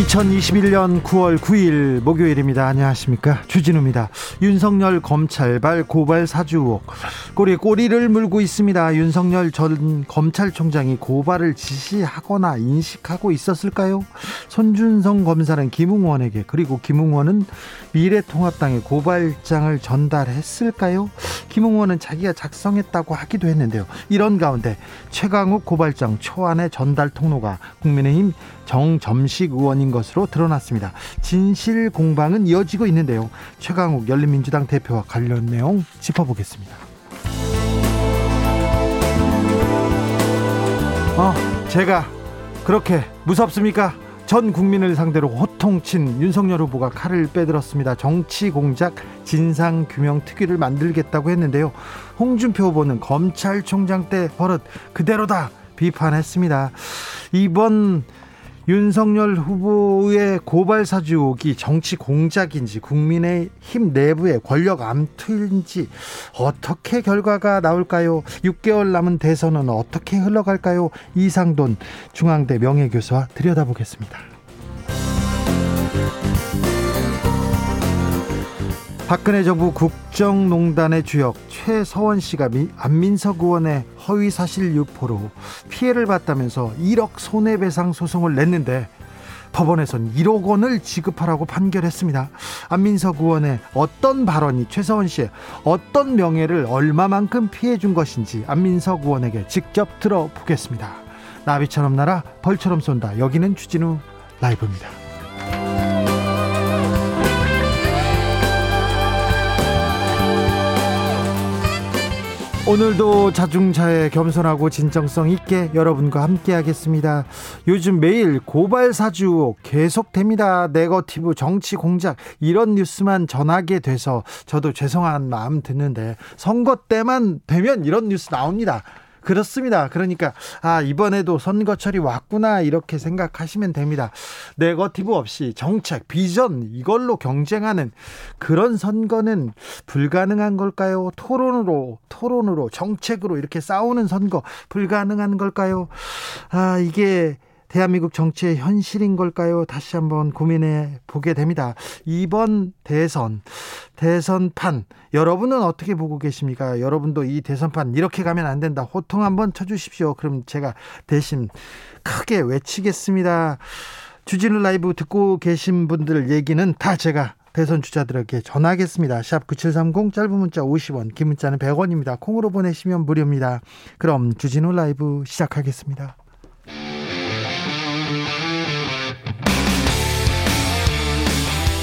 2021년 9월 9일 목요일입니다. 안녕하십니까. 주진우입니다. 윤석열 검찰발 고발 사주 의혹. 꼬리에 꼬리를 물고 있습니다. 윤석열 전 검찰총장이 고발을 지시하거나 인식하고 있었을까요? 손준성 검사는 김웅원에게 그리고 김웅원은 미래통합당에 고발장을 전달했을까요? 김웅원은 자기가 작성했다고 하기도 했는데요. 이런 가운데 최강욱 고발장 초안의 전달 통로가 국민의힘 정점식 의원인 것으로 드러났습니다. 진실 공방은 이어지고 있는데요. 최강욱 열린민주당 대표와 관련 내용 짚어보겠습니다. 어, 제가 그렇게 무섭습니까? 전 국민을 상대로 호통친 윤석열 후보가 칼을 빼들었습니다. 정치 공작 진상 규명 특위를 만들겠다고 했는데요. 홍준표 후보는 검찰총장 때 버릇 그대로다 비판했습니다. 이번 윤석열 후보의 고발 사주 의혹이 정치 공작인지 국민의 힘 내부의 권력 암투인지 어떻게 결과가 나올까요? 6개월 남은 대선은 어떻게 흘러갈까요? 이상돈 중앙대 명예교수와 들여다보겠습니다. 박근혜 정부 국정농단의 주역 최서원 씨가 안민석 의원의 허위 사실 유포로 피해를 봤다면서 1억 손해배상 소송을 냈는데 법원에선 1억 원을 지급하라고 판결했습니다. 안민석 의원의 어떤 발언이 최서원 씨의 어떤 명예를 얼마만큼 피해 준 것인지 안민석 의원에게 직접 들어보겠습니다. 나비처럼 날아 벌처럼 쏜다. 여기는 주진우 라이브입니다. 오늘도 자중차에 겸손하고 진정성 있게 여러분과 함께 하겠습니다. 요즘 매일 고발 사주 계속됩니다. 네거티브 정치 공작 이런 뉴스만 전하게 돼서 저도 죄송한 마음 드는데 선거 때만 되면 이런 뉴스 나옵니다. 그렇습니다. 그러니까 아 이번에도 선거철이 왔구나 이렇게 생각하시면 됩니다. 네거티브 없이 정책, 비전 이걸로 경쟁하는 그런 선거는 불가능한 걸까요? 토론으로 토론으로 정책으로 이렇게 싸우는 선거 불가능한 걸까요? 아 이게 대한민국 정치의 현실인 걸까요? 다시 한번 고민해 보게 됩니다. 이번 대선, 대선판, 여러분은 어떻게 보고 계십니까? 여러분도 이 대선판 이렇게 가면 안 된다. 호통 한번 쳐주십시오. 그럼 제가 대신 크게 외치겠습니다. 주진우 라이브 듣고 계신 분들 얘기는 다 제가 대선 주자들에게 전하겠습니다. 샵 9730 짧은 문자 50원, 긴 문자는 100원입니다. 콩으로 보내시면 무료입니다. 그럼 주진우 라이브 시작하겠습니다.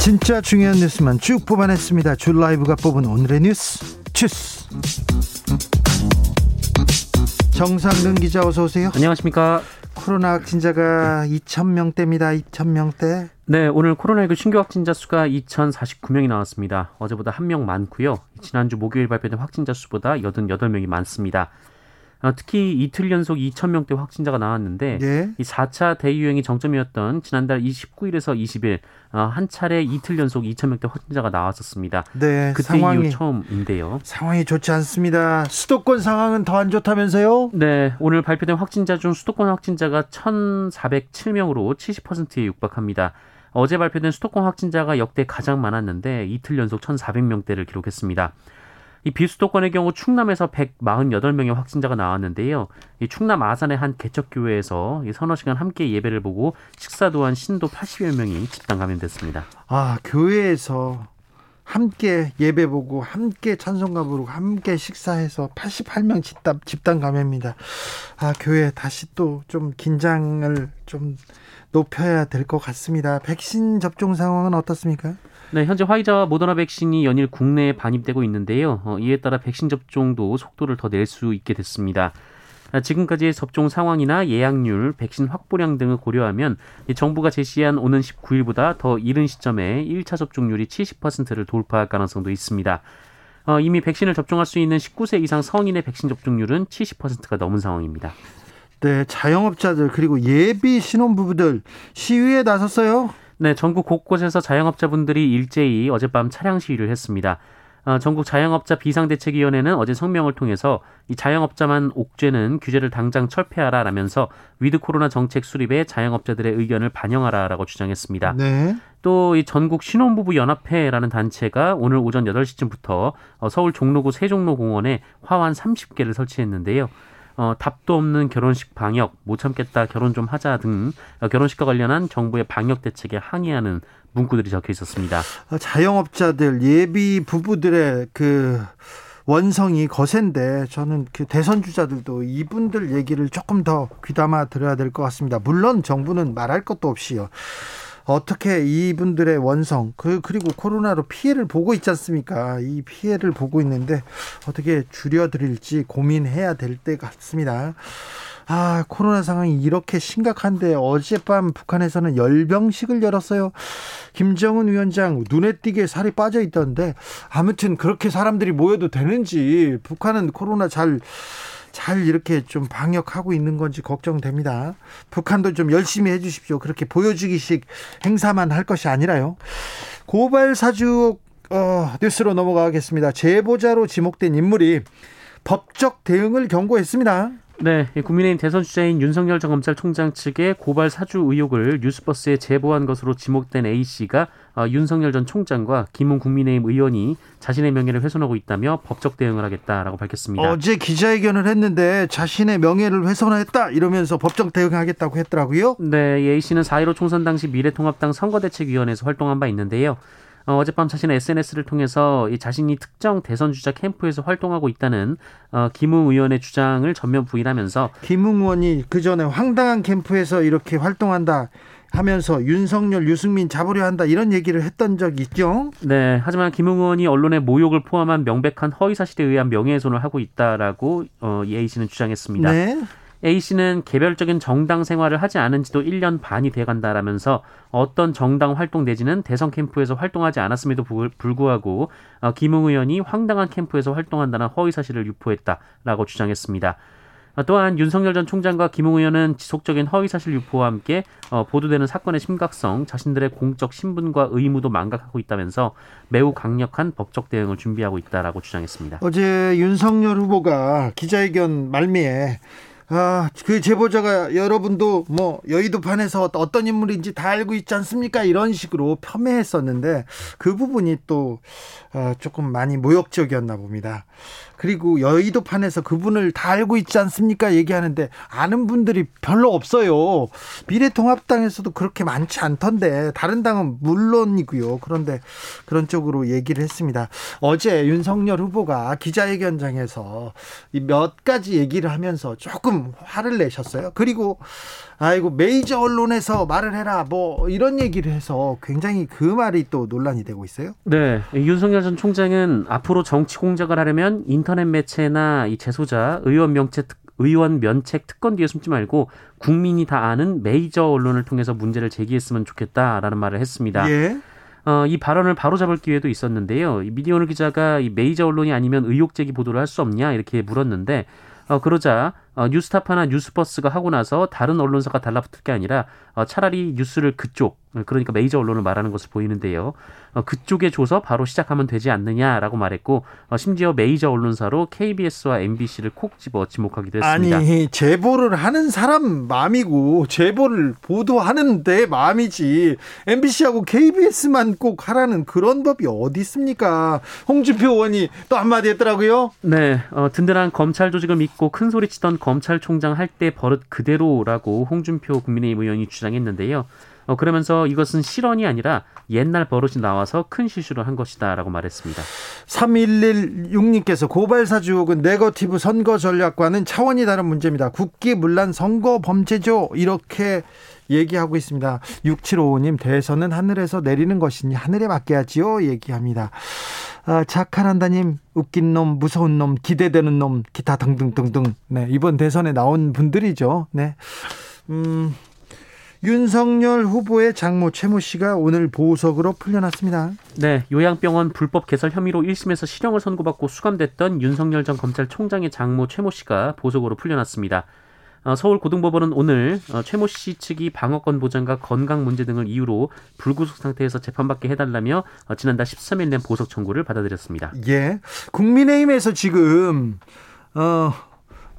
진짜 중요한 뉴스만 쭉 뽑아냈습니다. 줄 라이브가 뽑은 오늘의 뉴스 주스. 정상근 기자 어서 오세요. 안녕하십니까. 코로나 확진자가 2천 명대입니다. 2천 명대. 네, 오늘 코로나19 신규 확진자 수가 2,049명이 나왔습니다. 어제보다 한 명 많고요. 지난주 목요일 발표된 확진자 수보다 88명이 많습니다. 어, 특히 이틀 연속 2,000명대 확진자가 나왔는데 예. 이 4차 대유행이 정점이었던 지난달 29일에서 20일 어, 한 차례 이틀 연속 2,000명대 확진자가 나왔었습니다. 네, 그때 상황이, 이후 처음인데요. 상황이 좋지 않습니다. 수도권 상황은 더 안 좋다면서요? 네, 오늘 발표된 확진자 중 수도권 확진자가 1,407명으로 70%에 육박합니다. 어제 발표된 수도권 확진자가 역대 가장 많았는데 이틀 연속 1,400명대를 기록했습니다. 이 비수도권의 경우 충남에서 148명의 확진자가 나왔는데요. 이 충남 아산의 한 개척교회에서 이 서너 시간 함께 예배를 보고 식사 도 한 신도 80여 명이 집단 감염됐습니다. 아, 교회에서 함께 예배 보고 함께 찬송가 부르고 함께 식사해서 88명 집단 집단 감염입니다. 아, 교회 다시 또 좀 긴장을 좀 높여야 될 것 같습니다. 백신 접종 상황은 어떻습니까? 네, 현재 화이자와 모더나 백신이 연일 국내에 반입되고 있는데요. 어, 이에 따라 백신 접종도 속도를 더 낼 수 있게 됐습니다. 아, 지금까지의 접종 상황이나 예약률, 백신 확보량 등을 고려하면 정부가 제시한 오는 19일보다 더 이른 시점에 1차 접종률이 70%를 돌파할 가능성도 있습니다. 어, 이미 백신을 접종할 수 있는 19세 이상 성인의 백신 접종률은 70%가 넘은 상황입니다. 네, 자영업자들 그리고 예비 신혼부부들 시위에 나섰어요. 네, 전국 곳곳에서 자영업자분들이 일제히 어젯밤 차량 시위를 했습니다. 어, 전국 자영업자 비상대책위원회는 어제 성명을 통해서 이 자영업자만 옥죄는 규제를 당장 철폐하라 라면서 위드 코로나 정책 수립에 자영업자들의 의견을 반영하라라고 주장했습니다. 네. 또 이 전국 신혼부부 연합회라는 단체가 오늘 오전 8시쯤부터 어, 서울 종로구 세종로공원에 화환 30개를 설치했는데요. 어, 답도 없는 결혼식 방역, 못 참겠다 결혼 좀 하자 등 어, 결혼식과 관련한 정부의 방역 대책에 항의하는 문구들이 적혀 있었습니다. 어, 자영업자들 예비 부부들의 그 원성이 거센데 저는 그 대선 주자들도 이분들 얘기를 조금 더 귀담아 들어야 될 것 같습니다. 물론 정부는 말할 것도 없이요. 어떻게 이분들의 원성 그 그리고 코로나로 피해를 보고 있지 않습니까? 이 피해를 보고 있는데 어떻게 줄여드릴지 고민해야 될 때 같습니다. 아, 코로나 상황이 이렇게 심각한데 어젯밤 북한에서는 열병식을 열었어요. 김정은 위원장 눈에 띄게 살이 빠져 있던데 아무튼 그렇게 사람들이 모여도 되는지 북한은 코로나 잘 잘 이렇게 좀 방역하고 있는 건지 걱정됩니다. 북한도 좀 열심히 해주십시오. 그렇게 보여주기식 행사만 할 것이 아니라요. 고발 사주 어, 뉴스로 넘어가겠습니다. 제보자로 지목된 인물이 법적 대응을 경고했습니다. 네, 국민의힘 대선 주자인 윤석열 전 검찰총장 측의 고발 사주 의혹을 뉴스버스에 제보한 것으로 지목된 A 씨가 어, 윤석열 전 총장과 김웅 국민의힘 의원이 자신의 명예를 훼손하고 있다며 법적 대응을 하겠다라고 밝혔습니다. 어제 기자회견을 했는데 자신의 명예를 훼손했다 이러면서 법적 대응하겠다고 했더라고요. 네, A 씨는 4.15 총선 당시 미래통합당 선거대책위원회에서 활동한 바 있는데요. 어, 어젯밤 자신의 SNS를 통해서 이 자신이 특정 대선 주자 캠프에서 활동하고 있다는 어, 김웅 의원의 주장을 전면 부인하면서 김웅 의원이 그 전에 황당한 캠프에서 이렇게 활동한다. 하면서 윤석열, 유승민 잡으려 한다 이런 얘기를 했던 적이 있죠. 네, 하지만 김웅 의원이 언론의 모욕을 포함한 명백한 허위 사실에 의한 명예훼손을 하고 있다라고 어, 이 A 씨는 주장했습니다. 네. A 씨는 개별적인 정당 생활을 하지 않은 지도 1년 반이 돼 간다라면서 어떤 정당 활동 내지는 대선 캠프에서 활동하지 않았음에도 불구하고 어, 김웅 의원이 황당한 캠프에서 활동한다는 허위 사실을 유포했다라고 주장했습니다. 어, 또한 윤석열 전 총장과 김웅 의원은 지속적인 허위 사실 유포와 함께 어, 보도되는 사건의 심각성, 자신들의 공적 신분과 의무도 망각하고 있다면서 매우 강력한 법적 대응을 준비하고 있다라고 주장했습니다. 어제 윤석열 후보가 기자회견 말미에 아, 그 제보자가 여러분도 뭐 여의도판에서 어떤 인물인지 다 알고 있지 않습니까? 이런 식으로 폄훼했었는데 그 부분이 또 아, 조금 많이 모욕적이었나 봅니다. 그리고 여의도판에서 그분을 다 알고 있지 않습니까? 얘기하는데 아는 분들이 별로 없어요. 미래통합당에서도 그렇게 많지 않던데 다른 당은 물론이고요. 그런데 그런 쪽으로 얘기를 했습니다. 어제 윤석열 후보가 기자회견장에서 몇 가지 얘기를 하면서 조금 화를 내셨어요. 그리고 아이고 메이저 언론에서 말을 해라 뭐 이런 얘기를 해서 굉장히 그 말이 또 논란이 되고 있어요. 네, 윤석열 전 총장은 앞으로 정치 공작을 하려면 인터넷 매체나 이 재소자 의원 명체 의원 면책 특권 뒤에 숨지 말고 국민이 다 아는 메이저 언론을 통해서 문제를 제기했으면 좋겠다라는 말을 했습니다. 예. 어, 이 발언을 바로잡을 기회도 있었는데요. 미디어오늘 기자가 이 메이저 언론이 아니면 의혹 제기 보도를 할 수 없냐 이렇게 물었는데 어, 그러자 어, 뉴스타파나 뉴스버스가 하고 나서 다른 언론사가 달라붙을 게 아니라 어, 차라리 뉴스를 그쪽 그러니까 메이저 언론을 말하는 것을 보이는데요. 어, 그쪽에 줘서 바로 시작하면 되지 않느냐라고 말했고 어, 심지어 메이저 언론사로 KBS와 MBC를 콕 집어 지목하기도 했습니다. 아니 제보를 하는 사람 마음이고 제보를 보도하는데 마음이지 MBC하고 KBS만 꼭 하라는 그런 법이 어디 있습니까? 홍준표 의원이 또 한마디 했더라고요. 네, 어, 든든한 검찰 조직을 믿고 큰 소리 치던 검 찰총장 할 때 버릇 그대로라고 홍준표 국민의힘 의원이 주장했는데요. 어, 그러면서 이것은 실언이 아니라 옛날 버릇이 나와서 큰 실수를 한 것이다라고 말했습니다. 3116님께서 고발사주 혹은 네거티브 선거 전략과는 차원이 다른 문제입니다. 국기문란 선거 범죄죠. 이렇게 얘기하고 있습니다. 6755님 대선은 하늘에서 내리는 것이니 하늘에 맡겨야지요. 얘기합니다. 아, 착한한다님 웃긴 놈, 무서운 놈, 기대되는 놈, 기타 등등등등. 네, 이번 대선에 나온 분들이죠. 네. 음, 윤석열 후보의 장모 최모 씨가 오늘 보석으로 풀려났습니다. 네, 요양병원 불법 개설 혐의로 1심에서 실형을 선고받고 수감됐던 윤석열 전 검찰총장의 장모 최모 씨가 보석으로 풀려났습니다. 어, 서울고등법원은 오늘 어, 최모 씨 측이 방어권 보장과 건강 문제 등을 이유로 불구속 상태에서 재판받게 해달라며 어, 지난달 13일 낸 보석 청구를 받아들였습니다. 예. 국민의힘에서 지금 어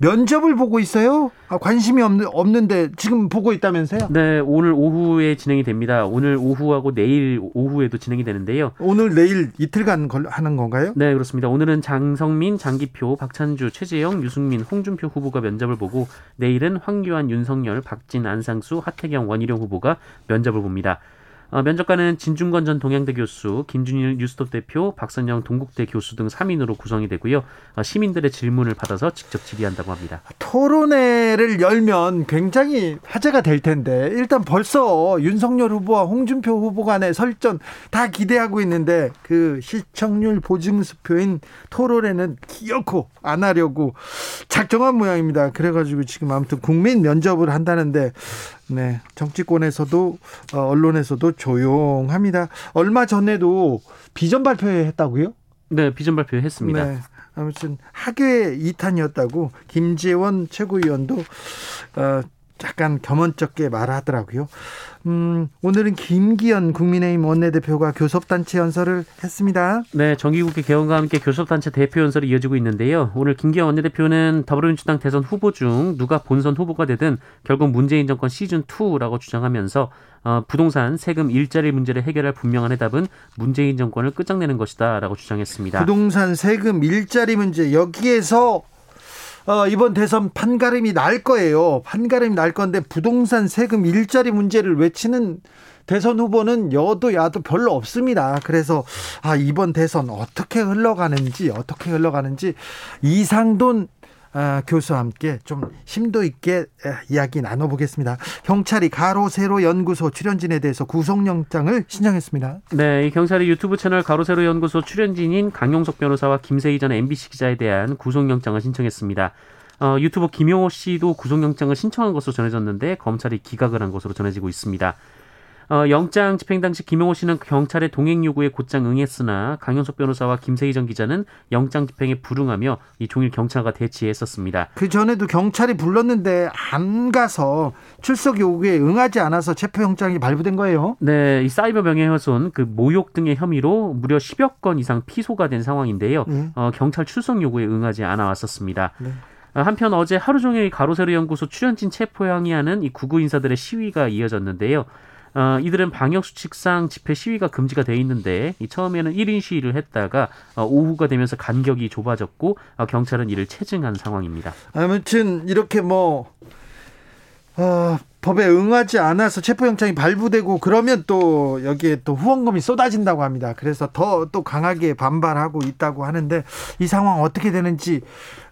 면접을 보고 있어요? 아, 관심이 없는, 없는데 지금 보고 있다면서요? 네, 오늘 오후에 진행이 됩니다. 오늘 오후하고 내일 오후에도 진행이 되는데요. 오늘 내일 이틀간 하는 건가요? 네, 그렇습니다. 오늘은 장성민, 장기표, 박찬주, 최재영, 유승민, 홍준표 후보가 면접을 보고 내일은 황교안, 윤석열, 박진, 안상수, 하태경, 원희룡 후보가 면접을 봅니다. 어, 면접관은 진중권 전 동양대 교수, 김준일 뉴스톱 대표, 박선영 동국대 교수 등 3인으로 구성이 되고요. 어, 시민들의 질문을 받아서 직접 질의한다고 합니다. 토론회를 열면 굉장히 화제가 될 텐데 일단 벌써 윤석열 후보와 홍준표 후보 간의 설전 다 기대하고 있는데 그 시청률 보증수표인 토론회는 기어코 안 하려고 작정한 모양입니다. 그래가지고 지금 아무튼 국민 면접을 한다는데 네, 정치권에서도 어, 언론에서도 조용합니다. 얼마 전에도 비전 발표했다고요? 네, 비전 발표했습니다. 네. 아무튼 학외 2탄이었다고 김재원 최고위원도 어, 약간 겸언쩍게 말하더라고요. 음, 오늘은 김기현 국민의힘 원내대표가 교섭단체 연설을 했습니다. 네, 정기국회 개헌과 함께 교섭단체 대표 연설이 이어지고 있는데요. 오늘 김기현 원내대표는 더불어민주당 대선 후보 중 누가 본선 후보가 되든 결국 문재인 정권 시즌2라고 주장하면서 어, 부동산 세금 일자리 문제를 해결할 분명한 해답은 문재인 정권을 끝장내는 것이다 라고 주장했습니다. 부동산 세금 일자리 문제 여기에서 어, 이번 대선 판가름이 날 거예요. 판가름이 날 건데 부동산 세금 일자리 문제를 외치는 대선 후보는 여도 야도 별로 없습니다. 그래서 아 이번 대선 어떻게 흘러가는지 어떻게 흘러가는지 이상돈 아, 교수와 함께 좀 심도 있게 이야기 나눠보겠습니다. 경찰이 가로 세로 연구소 출연진에 대해서 구속영장을 신청했습니다. 네, 이 경찰이 유튜브 채널 가로 세로 연구소 출연진인 강용석 변호사와 김세희 전 MBC 기자에 대한 구속영장을 신청했습니다. 어, 유튜버 김용호 씨도 구속영장을 신청한 것으로 전해졌는데 검찰이 기각을 한 것으로 전해지고 있습니다. 어, 영장 집행 당시 김용호 씨는 경찰의 동행 요구에 곧장 응했으나 강현석 변호사와 김세희 전 기자는 영장 집행에 불응하며 이 종일 경찰과 대치했었습니다. 그 전에도 경찰이 불렀는데 안 가서 출석 요구에 응하지 않아서 체포 영장이 발부된 거예요. 네, 이 사이버 명예훼손, 그 모욕 등의 혐의로 무려 10여 건 이상 피소가 된 상황인데요. 네. 어, 경찰 출석 요구에 응하지 않아 왔었습니다. 네. 어, 한편 어제 하루 종일 가로세로 연구소 출연진 체포 항의하는 이 구구 인사들의 시위가 이어졌는데요. 어, 이들은 방역 수칙상 집회 시위가 금지가 돼 있는데 이 처음에는 1인 시위를 했다가 어, 오후가 되면서 간격이 좁아졌고 어, 경찰은 이를 체증한 상황입니다. 아무튼 이렇게 뭐 어, 법에 응하지 않아서 체포영장이 발부되고 그러면 또 여기에 또 후원금이 쏟아진다고 합니다. 그래서 더 또 강하게 반발하고 있다고 하는데 이 상황 어떻게 되는지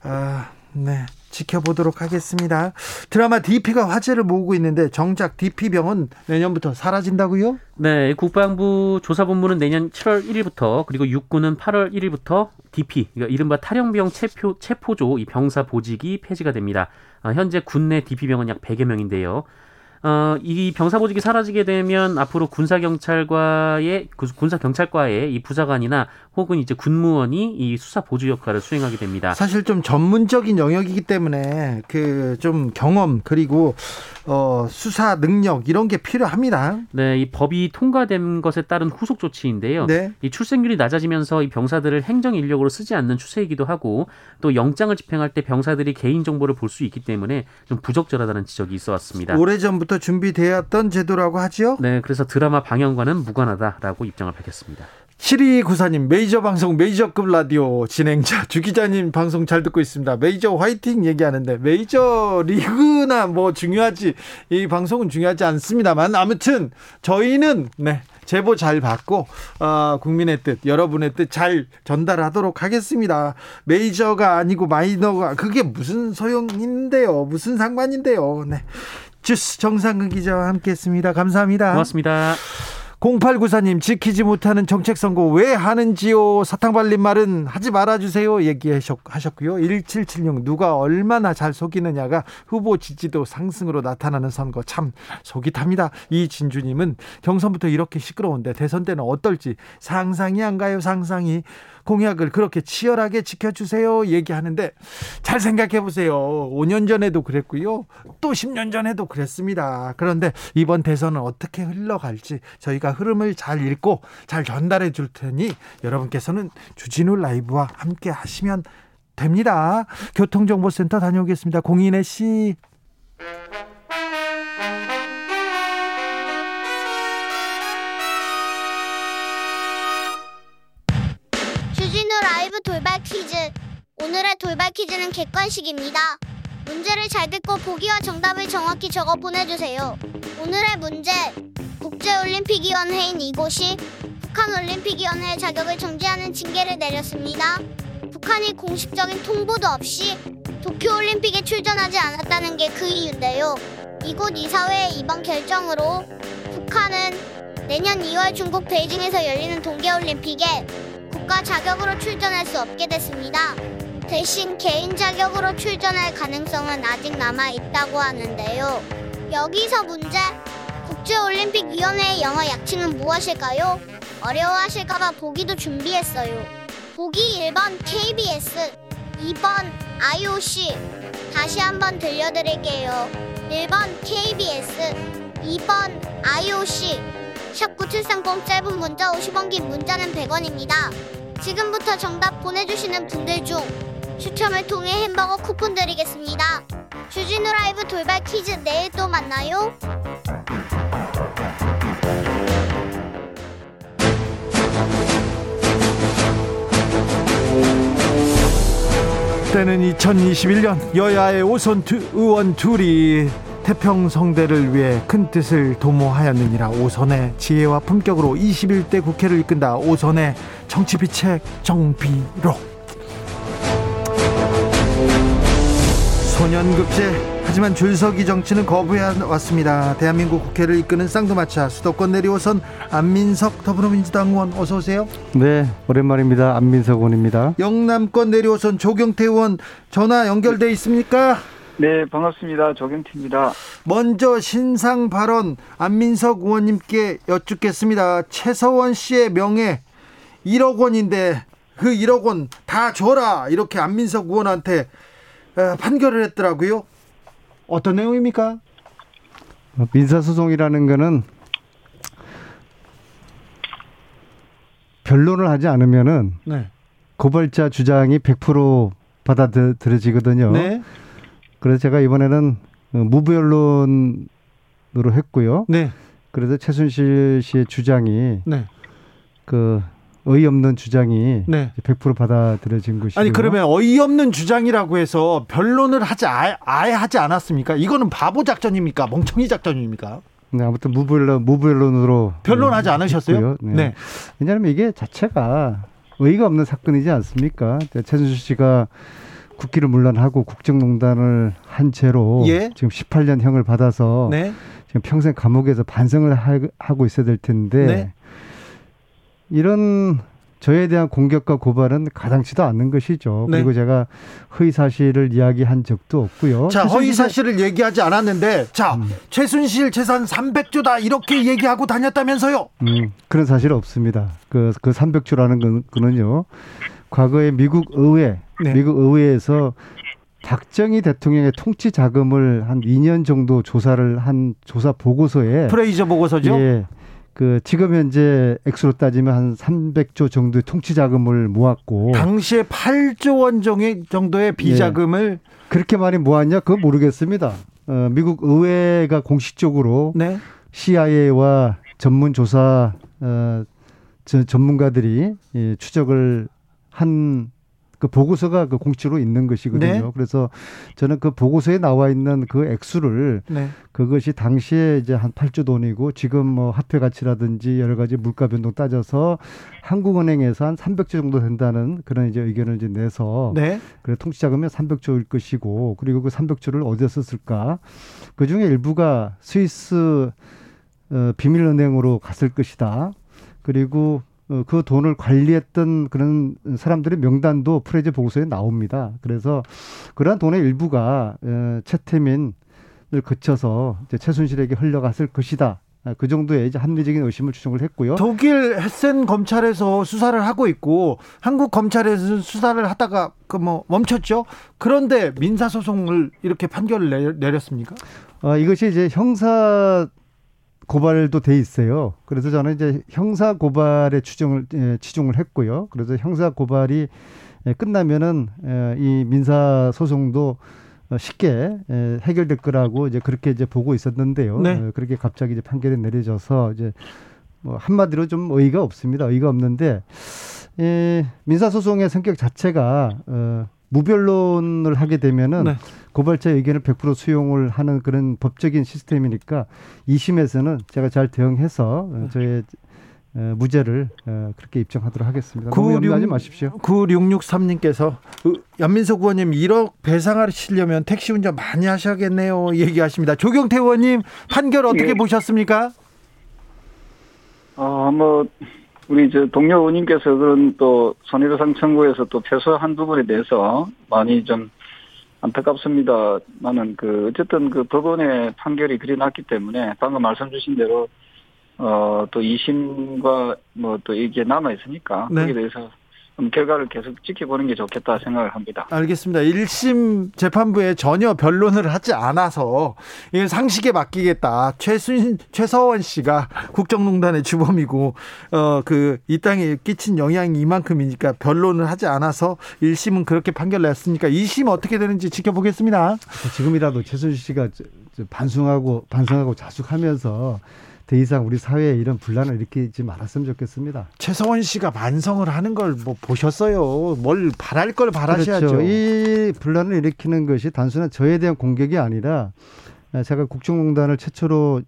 아, 네. 지켜보도록 하겠습니다. 드라마 DP가 화제를 모으고 있는데 정작 DP병은 내년부터 사라진다고요? 네, 국방부 조사본부는 내년 7월 1일부터 그리고 육군은 8월 1일부터 DP, 그러니까 이른바 탈영병 체포, 체포조 이 병사 보직이 폐지가 됩니다. 아, 현재 군내 DP병은 약 100여 명인데요. 어, 이 병사 보직이 사라지게 되면 앞으로 군사 경찰과의 군사 경찰과의 이 부사관이나 혹은 이제 군무원이 이 수사 보조 역할을 수행하게 됩니다. 사실 좀 전문적인 영역이기 때문에 그 좀 경험 그리고 어 수사 능력 이런 게 필요합니다. 네, 이 법이 통과된 것에 따른 후속 조치인데요. 네. 이 출생률이 낮아지면서 이 병사들을 행정 인력으로 쓰지 않는 추세이기도 하고 또 영장을 집행할 때 병사들이 개인 정보를 볼 수 있기 때문에 좀 부적절하다는 지적이 있어 왔습니다. 오래전부터 준비되었던 제도라고 하지요. 네, 그래서 드라마 방영과는 무관하다라고 입장을 밝혔습니다. 7294님 메이저 방송 메이저급 라디오 진행자 주 기자님 방송 잘 듣고 있습니다. 메이저 화이팅 얘기하는데 메이저 리그나 뭐 중요하지 이 방송은 중요하지 않습니다만 아무튼 저희는 네 제보 잘 받고 어, 국민의 뜻 여러분의 뜻 잘 전달하도록 하겠습니다. 메이저가 아니고 마이너가 그게 무슨 소용인데요 무슨 상관인데요. 네 주스 정상근 기자와 함께 했습니다. 감사합니다. 고맙습니다. 0894님 지키지 못하는 정책 선거 왜 하는지요? 사탕 발린 말은 하지 말아주세요. 얘기하셨고요. 1776 누가 얼마나 잘 속이느냐가 후보 지지도 상승으로 나타나는 선거. 참 속이 탑니다. 이 진주님은 경선부터 이렇게 시끄러운데 대선 때는 어떨지 상상이 안 가요 상상이. 공약을 그렇게 치열하게 지켜주세요. 얘기하는데 잘 생각해 보세요. 5년 전에도 그랬고요. 또 10년 전에도 그랬습니다. 그런데 이번 대선은 어떻게 흘러갈지 저희가 흐름을 잘 읽고 잘 전달해 줄 테니 여러분께서는 주진우 라이브와 함께 하시면 됩니다 교통정보센터 다녀오겠습니다 공인혜 씨 주진우 라이브 돌발 퀴즈. 오늘의 돌발 퀴즈는 객관식입니다. 문제를 잘 듣고 보기와 정답을 정확히 적어 보내주세요. 오늘의 문제. 국제올림픽위원회인 이곳이 북한 올림픽위원회 자격을 정지하는 징계를 내렸습니다. 북한이 공식적인 통보도 없이 도쿄올림픽에 출전하지 않았다는 게 그 이유인데요. 이곳 이사회의 이번 결정으로 북한은 내년 2월 중국 베이징에서 열리는 동계올림픽에 국가 자격으로 출전할 수 없게 됐습니다. 대신 개인 자격으로 출전할 가능성은 아직 남아 있다고 하는데요. 여기서 문제. 국제올림픽위원회의 영어 약칭은 무엇일까요? 어려워하실까봐 보기도 준비했어요. 보기 1번 KBS, 2번 IOC. 다시 한번 들려드릴게요. 1번 KBS, 2번 IOC. 샵9730 짧은 문자 50원 긴 문자는 100원입니다. 지금부터 정답 보내주시는 분들 중 추첨을 통해 햄버거 쿠폰 드리겠습니다. 주진우 라이브 돌발 퀴즈 내일 또 만나요. 때는 2021년 여야의 오선 두, 의원 둘이 태평성대를 위해 큰 뜻을 도모하였느니라 오선의 지혜와 품격으로 21대 국회를 이끈다 오선의 정치비책 정비록. 소년급제 하지만 줄서기 정치는 거부해 왔습니다 대한민국 국회를 이끄는 쌍두마차 수도권 내리오선 안민석 더불어민주당 의원 어서 오세요 네, 오랜만입니다. 안민석 의원입니다. 영남권 내리오선 조경태 의원 전화 연결돼 있습니까? 네, 반갑습니다. 조경태입니다. 먼저 신상 발언 안민석 의원님께 여쭙겠습니다. 최서원 씨의 명예 1억 원인데 그 1억 원 다 줘라 이렇게 안민석 의원한테 어, 판결을 했더라고요. 어떤 내용입니까? 민사소송이라는 거는 변론을 하지 않으면은 네. 고발자 주장이 100% 받아들여지거든요. 네. 그래서 제가 이번에는 어, 무변론으로 했고요. 네. 그래서 최순실 씨의 주장이 네. 그 어이없는 주장이 네. 100% 받아들여진 것이고 아니 그러면 어이없는 주장이라고 해서 변론을 하지 아예, 아예 하지 않았습니까? 이거는 바보 작전입니까? 멍청이 작전입니까? 네, 아무튼 무변론 무변론으로 변론하지 네, 않으셨어요? 했고요. 네. 왜냐하면 이게 자체가 의의가 없는 사건이지 않습니까? 최순실 씨가 국기를 물러나고 국정농단을 한 채로 예. 지금 18년 형을 받아서 네. 지금 평생 감옥에서 반성을 하, 고 있어야 될 텐데 네. 이런 저에 대한 공격과 고발은 가당치도 않는 것이죠. 네. 그리고 제가 허위 사실을 이야기한 적도 없고요. 자, 허위 사실을 얘기하지 않았는데, 자, 음. 최순실 재산 300조다 이렇게 얘기하고 다녔다면서요? 음, 그런 사실 없습니다. 그, 그 300조라는 건, 거는요, 과거에 미국 의회, 네. 미국 의회에서 박정희 대통령의 통치 자금을 한 2년 정도 조사를 한 조사 보고서에 프레이저 보고서죠. 예, 그 지금 현재 액수로 따지면 한 300조 정도의 통치 자금을 모았고 당시에 8조 원 정도의 비자금을 그렇게 많이 모았냐? 그거 모르겠습니다. 어, 미국 의회가 공식적으로 네. CIA와 전문 조사 어, 저, 전문가들이 예, 추적을 한 그 보고서가 그 공식으로 있는 것이거든요. 네. 그래서 저는 그 보고서에 나와 있는 그 액수를 네. 그것이 당시에 이제 한 8조 돈이고 지금 뭐 화폐 가치라든지 여러 가지 물가 변동 따져서 한국은행에서 한 300조 정도 된다는 그런 이제 의견을 이제 내서 네. 그래 통치 자금이 300조일 것이고 그리고 그 300조를 어디서 쓸까? 그 중에 일부가 스위스 어, 비밀은행으로 갔을 것이다. 그리고 어, 그 돈을 관리했던 그런 사람들의 명단도 프레즈 보고서에 나옵니다. 그래서 그러한 돈의 일부가 어, 최태민을 거쳐서 이제 최순실에게 흘러갔을 것이다. 아, 그 정도의 이제 합리적인 의심을 추정을 했고요. 독일 헤센 검찰에서 수사를 하고 있고 한국 검찰에서 수사를 하다가 그 뭐 멈췄죠. 그런데 민사 소송을 이렇게 판결을 내- 내렸습니까? 어, 이것이 이제 형사 고발도 돼 있어요. 그래서 저는 이제 형사 고발에 추정을 예, 치중을 했고요. 그래서 형사 고발이 예, 끝나면은 예, 이 민사 소송도 어, 쉽게 예, 해결될 거라고 이제 그렇게 이제 보고 있었는데요. 네. 어, 그렇게 갑자기 이제 판결이 내려져서 이제 뭐 한마디로 좀 의의가 없습니다. 의의가 없는데 예, 민사 소송의 성격 자체가 어, 무변론을 하게 되면은 네. 고발자 의견을 100% 수용을 하는 그런 법적인 시스템이니까 2심에서는 제가 잘 대응해서 어, 저의 어, 무죄를 어, 그렇게 입증하도록 하겠습니다. 너무 염려하지 마십시오. 9663님께서 연민석 의원님 1억 배상하시려면 택시 운전 많이 하셔야겠네요. 얘기하십니다. 조경태 의원님 판결 어떻게 예. 보셨습니까? 어, 뭐, 우리 저 동료 의원님께서 그런 또 손해배상 청구에서 또 패소한 부분에 대해서 많이 좀 안타깝습니다. 나는 그 어쨌든 그 법원의 판결이 그리 났기 때문에 방금 말씀 주신 대로 어, 또 2심과 뭐 또 이게 남아 있으니까 네. 거기에 대해서 좀 결과를 계속 지켜보는 게 좋겠다 생각을 합니다. 알겠습니다. 1심 재판부에 전혀 변론을 하지 않아서 이건 상식에 맡기겠다. 최순 최서원 씨가 국정농단의 주범이고 어 그 이 땅에 끼친 영향이 이만큼이니까 변론을 하지 않아서 1심은 그렇게 판결 냈으니까 2심 어떻게 되는지 지켜보겠습니다. 지금이라도 최순실 씨가 저- 저 반성하고 반성하고 자숙하면서 더 이상 우리 사회에 이런 분란을 일으키지 말았으면 좋겠습니다. 최서원 씨가 반성을 하는 걸 뭐 보셨어요. 뭘 바랄 걸 바라셔야죠. 그렇죠. 이 분란을 일으키는 것이 단순한 저에 대한 공격이 아니라 아, 제가 국정농단을 최초로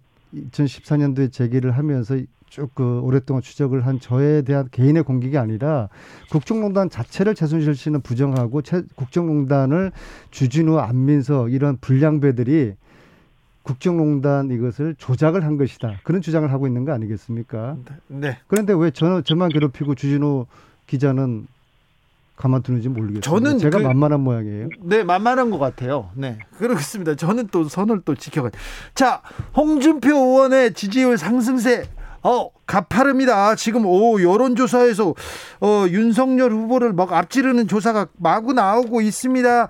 2014년도에 제기를 하면서 쭉그 오랫동안 추적을 한 저에 대한 개인의 공격이 아니라 국정농단 자체를 최순실 씨는 부정하고 최- 국정농단을 주진우, 안민석 이런 불량배들이 국정농단 이것을 조작을 한 것이다. 그런 주장을 하고 있는 거 아니겠습니까? 네. 그런데 왜 저, 저만 괴롭히고 주진우 기자는 가만두는지 모르겠어요. 저는 제가 그- 만만한 모양이에요. 네, 만만한 것 같아요. 네, 그렇습니다. 저는 또 선을 또 지켜가. 자, 홍준표 의원의 지지율 상승세. 어, 가파릅니다. 지금 오 여론조사에서 어 윤석열 후보를 막 앞지르는 조사가 마구 나오고 있습니다.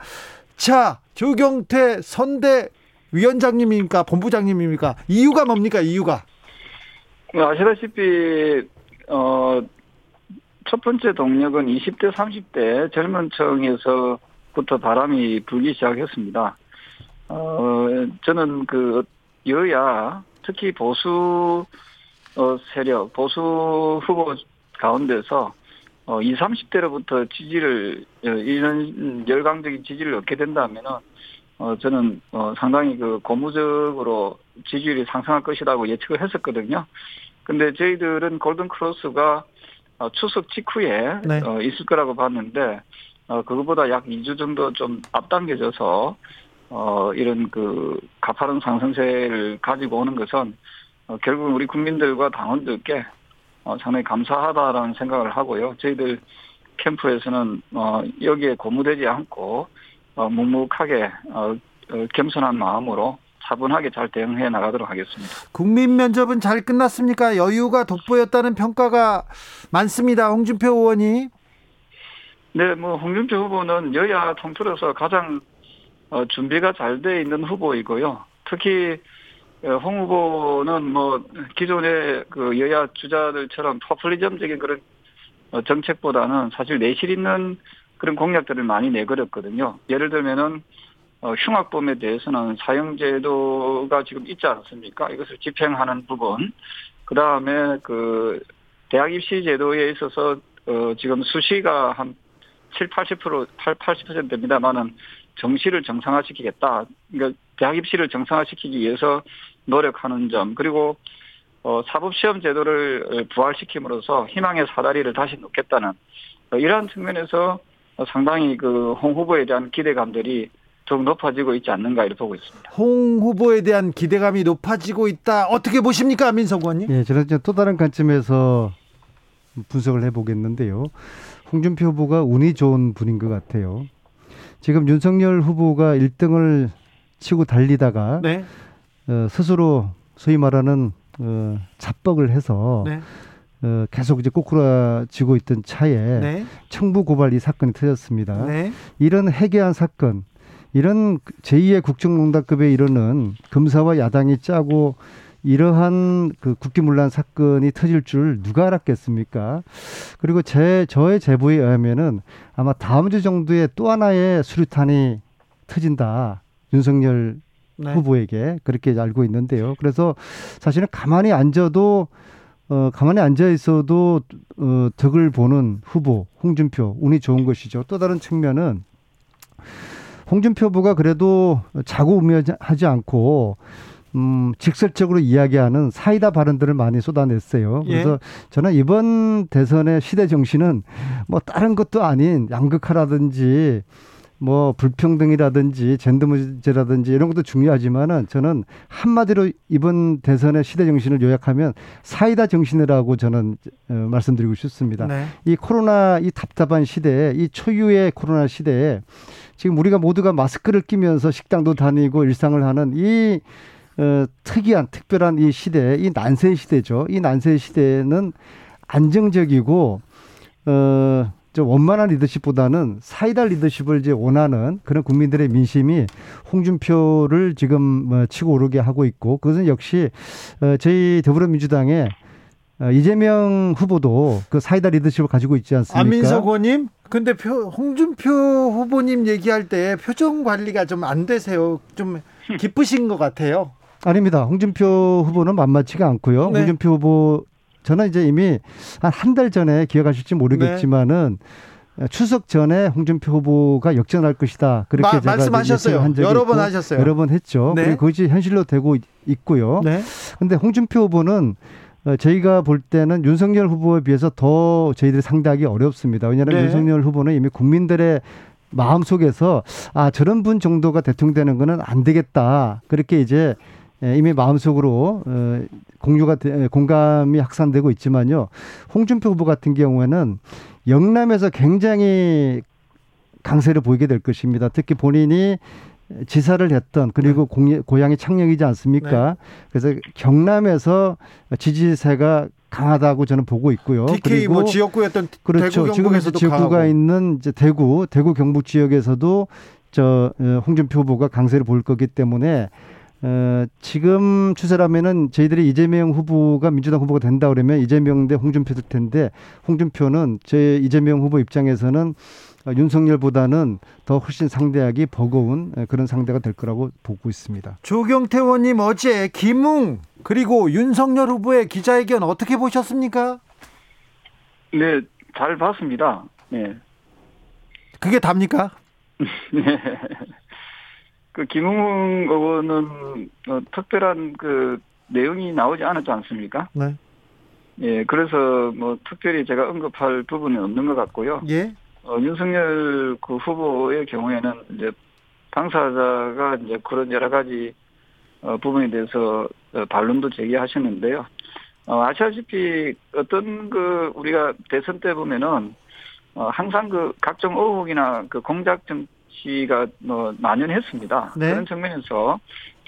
자, 조경태 선대 위원장님입니까? 본부장님입니까? 이유가 뭡니까? 이유가 뭐 아시다시피 어, 첫 번째 동력은 20대, 30대 젊은 층에서부터 바람이 불기 시작했습니다. 어, 저는 그 여야 특히 보수 어, 세력, 보수 후보 가운데서 어, 20, 30대로부터 지지를 어, 이런 열광적인 지지를 얻게 된다면은 어, 저는 어, 상당히 그 고무적으로 지지율이 상승할 것이라고 예측을 했었거든요. 근데 저희들은 골든 크로스가 어, 추석 직후에 네. 어, 있을 거라고 봤는데 어, 그거보다 약 2주 정도 좀 앞당겨져서 어, 이런 그 가파른 상승세를 가지고 오는 것은 어, 결국 우리 국민들과 당원들께 어, 상당히 감사하다라는 생각을 하고요. 저희들 캠프에서는 어, 여기에 고무되지 않고 어, 묵묵하게 어, 어, 겸손한 마음으로 차분하게 잘 대응해 나가도록 하겠습니다. 국민 면접은 잘 끝났습니까? 여유가 돋보였다는 평가가 많습니다. 홍준표 의원이. 네, 뭐 홍준표 후보는 여야 통틀어서 가장 어, 준비가 잘 돼 있는 후보이고요. 특히 어, 홍 후보는 뭐 기존의 그 여야 주자들처럼 포퓰리즘적인 그런 어, 정책보다는 사실 내실 있는 그런 공약들을 많이 내걸었거든요. 예를 들면은 어, 흉악범에 대해서는 사형제도가 지금 있지 않습니까? 이것을 집행하는 부분. 그 다음에 그 대학 입시 제도에 있어서 어, 지금 수시가 한 7, 80% 8, 80% 됩니다만은 정시를 정상화시키겠다. 그러니까 대학 입시를 정상화시키기 위해서 노력하는 점 그리고 어, 사법시험 제도를 부활시킴으로써 희망의 사다리를 다시 놓겠다는 어, 이러한 측면에서 상당히 그 홍 후보에 대한 기대감들이 더욱 높아지고 있지 않는가 이렇게 보고 있습니다. 홍 후보에 대한 기대감이 높아지고 있다. 어떻게 보십니까, 민석 의원님? 예, 저는 이제 또 다른 관점에서 분석을 해보겠는데요. 홍준표 후보가 운이 좋은 분인 것 같아요. 지금 윤석열 후보가 1등을 치고 달리다가 네. 어, 스스로 소위 말하는 어, 잡벅을 해서 네. 어, 계속 이제 꼬꾸라지고 있던 차에 네. 청부 고발 이 사건이 터졌습니다. 네. 이런 해괴한 사건, 이런 제2의 국정농단급에 이르는 검사와 야당이 짜고 이러한 그 국기문란 사건이 터질 줄 누가 알았겠습니까? 그리고 제 저의 제보에 의하면은 아마 다음 주 정도에 또 하나의 수류탄이 터진다. 윤석열 네. 후보에게 그렇게 알고 있는데요. 그래서 사실은 가만히 앉아도 어 가만히 앉아 있어도 어 덕을 보는 후보 홍준표 운이 좋은 것이죠. 또 다른 측면은 홍준표 후보가 그래도 자고 우면하지 않고 음, 직설적으로 이야기하는 사이다 발언들을 많이 쏟아냈어요. 예. 그래서 저는 이번 대선의 시대 정신은 뭐 다른 것도 아닌 양극화라든지 뭐 불평등이라든지 젠더 문제라든지 이런 것도 중요하지만은 저는 한마디로 이번 대선의 시대 정신을 요약하면 사이다 정신이라고 저는 어, 말씀드리고 싶습니다. 네. 이 코로나 이 답답한 시대에 이 초유의 코로나 시대에 지금 우리가 모두가 마스크를 끼면서 식당도 다니고 일상을 하는 이 어, 특이한 특별한 이 시대, 이 난세 시대죠. 이 난세 시대는 안정적이고 어, 좀 원만한 리더십보다는 사이다 리더십을 이제 원하는 그런 국민들의 민심이 홍준표를 지금 뭐 치고 오르게 하고 있고 그것은 역시 어, 저희 더불어민주당의 어, 이재명 후보도 그 사이다 리더십을 가지고 있지 않습니까? 안민석 의원님, 근데 표, 홍준표 후보님 얘기할 때 표정 관리가 좀 안 되세요. 좀 기쁘신 것 같아요. 아닙니다. 홍준표 후보는 만만치가 않고요. 네. 홍준표 후보 저는 이제 이미 한 한 달 전에 기억하실지 모르겠지만은 추석 전에 홍준표 후보가 역전할 것이다. 그렇게 마- 제가 말씀하셨어요. 예측한 적이 여러 번 하셨어요. 여러 번 했죠. 네. 그리고 그것이 현실로 되고 있- 있고요. 네. 근데 홍준표 후보는 어, 저희가 볼 때는 윤석열 후보에 비해서 더 저희들이 상대하기 어렵습니다. 왜냐하면 네. 윤석열 후보는 이미 국민들의 마음 속에서 아 저런 분 정도가 대통령 되는 거는 안 되겠다. 그렇게 이제 예, 이미 마음속으로 어, 공유가 돼- 공감이 확산되고 있지만요. 홍준표 후보 같은 경우에는 영남에서 굉장히 강세를 보이게 될 것입니다. 특히 본인이 지사를 했던 그리고 공- 고향이 창녕이지 않습니까? 그래서 경남에서 지지세가 강하다고 저는 보고 있고요. DK 뭐 지역구였던 그렇죠. 대구 지금 지역구가 강하고. 있는 이제 대구, 대구 경북 지역에서도 저 어, 홍준표 후보가 강세를 보일 거기 때문에 어, 지금 추세라면은 저희들이 이재명 후보가 민주당 후보가 된다 그러면 이재명 대 홍준표 될 텐데 홍준표는 제 이재명 후보 입장에서는 어, 윤석열보다는 더 훨씬 상대하기 버거운 에, 그런 상대가 될 거라고 보고 있습니다. 조경태 의원님 어제 김웅 그리고 윤석열 후보의 기자회견 어떻게 보셨습니까? 네, 잘 봤습니다. 네. 그게 답니까? 네. 그 김웅 의원은 어, 특별한 그 내용이 나오지 않았지 않습니까? 네. 예, 그래서 뭐 특별히 제가 언급할 부분이 없는 것 같고요. 예. 어, 윤석열 그 후보의 경우에는 이제 당사자가 이제 그런 여러 가지 어, 부분에 대해서 어, 반론도 제기하셨는데요. 어, 아시다시피 어떤 그 우리가 대선 때 보면은 어, 항상 그 각종 의혹이나 그 공작 정 치가 뭐 만연했습니다. 네. 그런 측면에서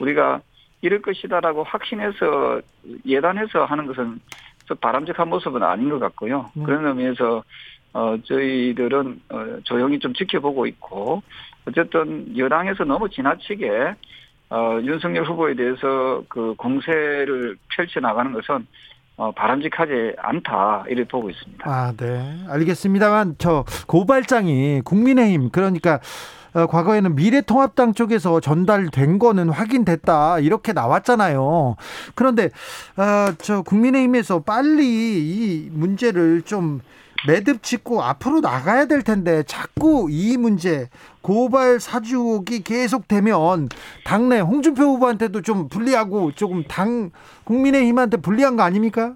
우리가 이럴 것이다라고 확신해서 예단해서 하는 것은 좀 바람직한 모습은 아닌 것 같고요. 네. 그런 의미에서 어, 저희들은 어, 조용히 좀 지켜보고 있고 어쨌든 여당에서 너무 지나치게 어, 윤석열 후보에 대해서 그 공세를 펼쳐 나가는 것은 어, 바람직하지 않다 이렇게 보고 있습니다. 아, 네. 알겠습니다만 저 고발장이 국민의힘 그러니까 어, 과거에는 미래통합당 쪽에서 전달된 거는 확인됐다 이렇게 나왔잖아요. 그런데 어, 저 국민의힘에서 빨리 이 문제를 좀 매듭 짓고 앞으로 나가야 될 텐데 자꾸 이 문제 고발 사주옥이 계속되면 당내 홍준표 후보한테도 좀 불리하고 조금 당 국민의힘한테 불리한 거 아닙니까?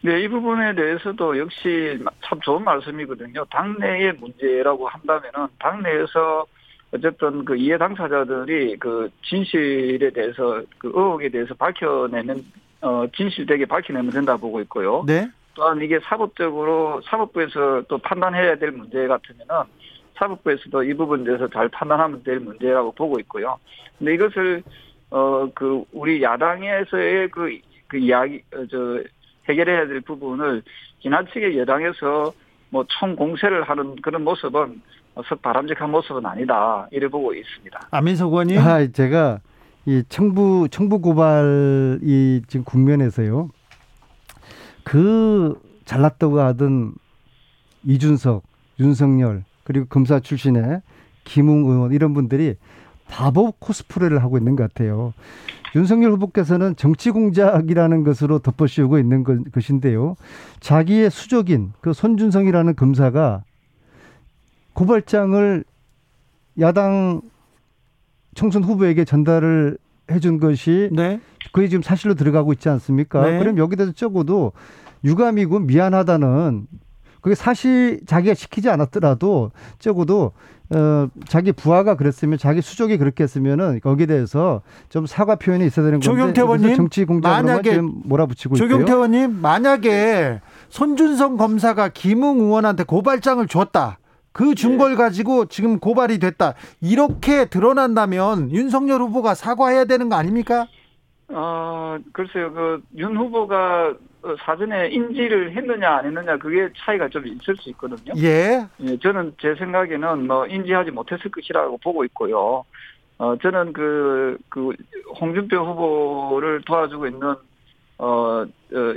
네, 이 부분에 대해서도 역시 참 좋은 말씀이거든요. 당내의 문제라고 한다면은 당내에서 어쨌든 그 이해 당사자들이 그 진실에 대해서 그 의혹에 대해서 밝혀내는 어 진실되게 밝혀내면 된다 보고 있고요. 네. 또한 이게 사법적으로 사법부에서 또 판단해야 될 문제 같으면은 사법부에서도 이 부분에 대해서 잘 판단하면 될 문제라고 보고 있고요. 근데 이것을 어 그 우리 야당에서의 그, 그 이야기 어, 저 해결해야 될 부분을 지나치게 여당에서 뭐 총공세를 하는 그런 모습은 썩 바람직한 모습은 아니다 이래 보고 있습니다. 안민석 의원님. 아, 제가 이 청부 청부 고발 이 지금 국면에서요. 그 잘났다고 하던 이준석, 윤석열 그리고 검사 출신의 김웅 의원 이런 분들이 바보 코스프레를 하고 있는 것 같아요. 윤석열 후보께서는 정치 공작이라는 것으로 덮어씌우고 있는 것- 것인데요. 자기의 수족인 그 손준성이라는 검사가 고발장을 야당 총선 후보에게 전달을 해준 것이 네. 그게 지금 사실로 들어가고 있지 않습니까? 네. 그럼 여기 대해서 적어도 유감이고 미안하다는 그게 사실 자기가 시키지 않았더라도 적어도 어 자기 부하가 그랬으면 자기 수족이 그렇게 했으면은 거기에 대해서 좀 사과 표현이 있어야 되는 건데 조경태 정치 공작으로만 만약에 지금 몰아붙이고 조경태 있고요. 의원님 만약에 손준성 검사가 김웅 의원한테 고발장을 줬다. 그 증거를 가지고 지금 고발이 됐다. 이렇게 드러난다면 윤석열 후보가 사과해야 되는 거 아닙니까? 어 글쎄요 그 윤 후보가 어, 사전에 인지를 했느냐 안 했느냐 그게 차이가 좀 있을 수 있거든요. 예. 예, 저는 제 생각에는 뭐 인지하지 못했을 것이라고 보고 있고요. 어, 저는 그, 그, 홍준표 후보를 도와주고 있는, 어, 어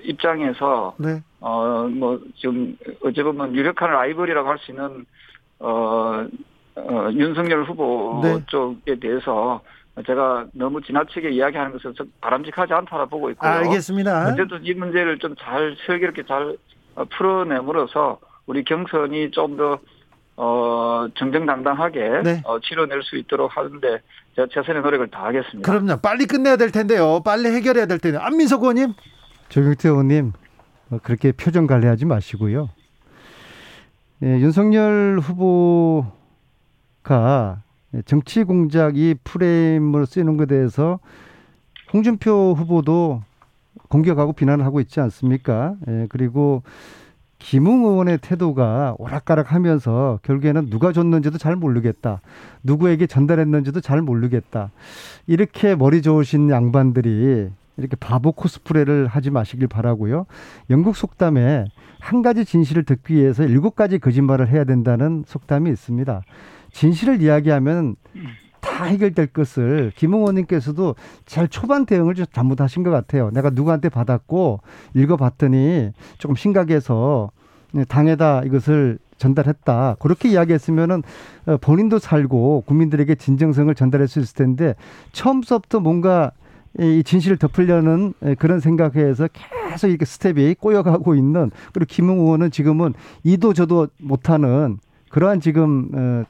입장에서, 네. 어, 뭐, 좀, 어찌 보면 유력한 라이벌이라고 할 수 있는, 어, 어, 윤석열 후보 네. 쪽에 대해서 제가 너무 지나치게 이야기하는 것은 좀 바람직하지 않다고 보고 있고요. 알겠습니다. 어쨌든 이 문제를 좀 잘 슬기롭게 잘 어, 풀어내므로써 우리 경선이 좀더 어, 정정당당하게 네. 어, 치러낼 수 있도록 하는데 제가 최선의 노력을 다하겠습니다. 그럼요. 빨리 끝내야 될 텐데요. 빨리 해결해야 될 텐데. 안민석 의원님. 조경태 의원님 어, 그렇게 표정 관리하지 마시고요. 예, 윤석열 후보가 정치 공작이 프레임으로 쓰이는 것에 대해서 홍준표 후보도 공격하고 비난을 하고 있지 않습니까? 예, 그리고 김웅 의원의 태도가 오락가락하면서 결국에는 누가 줬는지도 잘 모르겠다. 누구에게 전달했는지도 잘 모르겠다. 이렇게 머리 좋으신 양반들이 이렇게 바보 코스프레를 하지 마시길 바라고요. 영국 속담에 한 가지 진실을 듣기 위해서 일곱 가지 거짓말을 해야 된다는 속담이 있습니다. 진실을 이야기하면 다 해결될 것을 김웅 의원님께서도 잘 초반 대응을 좀 잘못하신 것 같아요. 내가 누구한테 받았고 읽어봤더니 조금 심각해서 당에다 이것을 전달했다. 그렇게 이야기했으면은 어, 본인도 살고 국민들에게 진정성을 전달할 수 있을 텐데 처음부터 뭔가 이 진실을 덮으려는 그런 생각에서 계속 이렇게 스텝이 꼬여가고 있는 그리고 김웅 의원은 지금은 이도 저도 못하는 그러한 지금 어,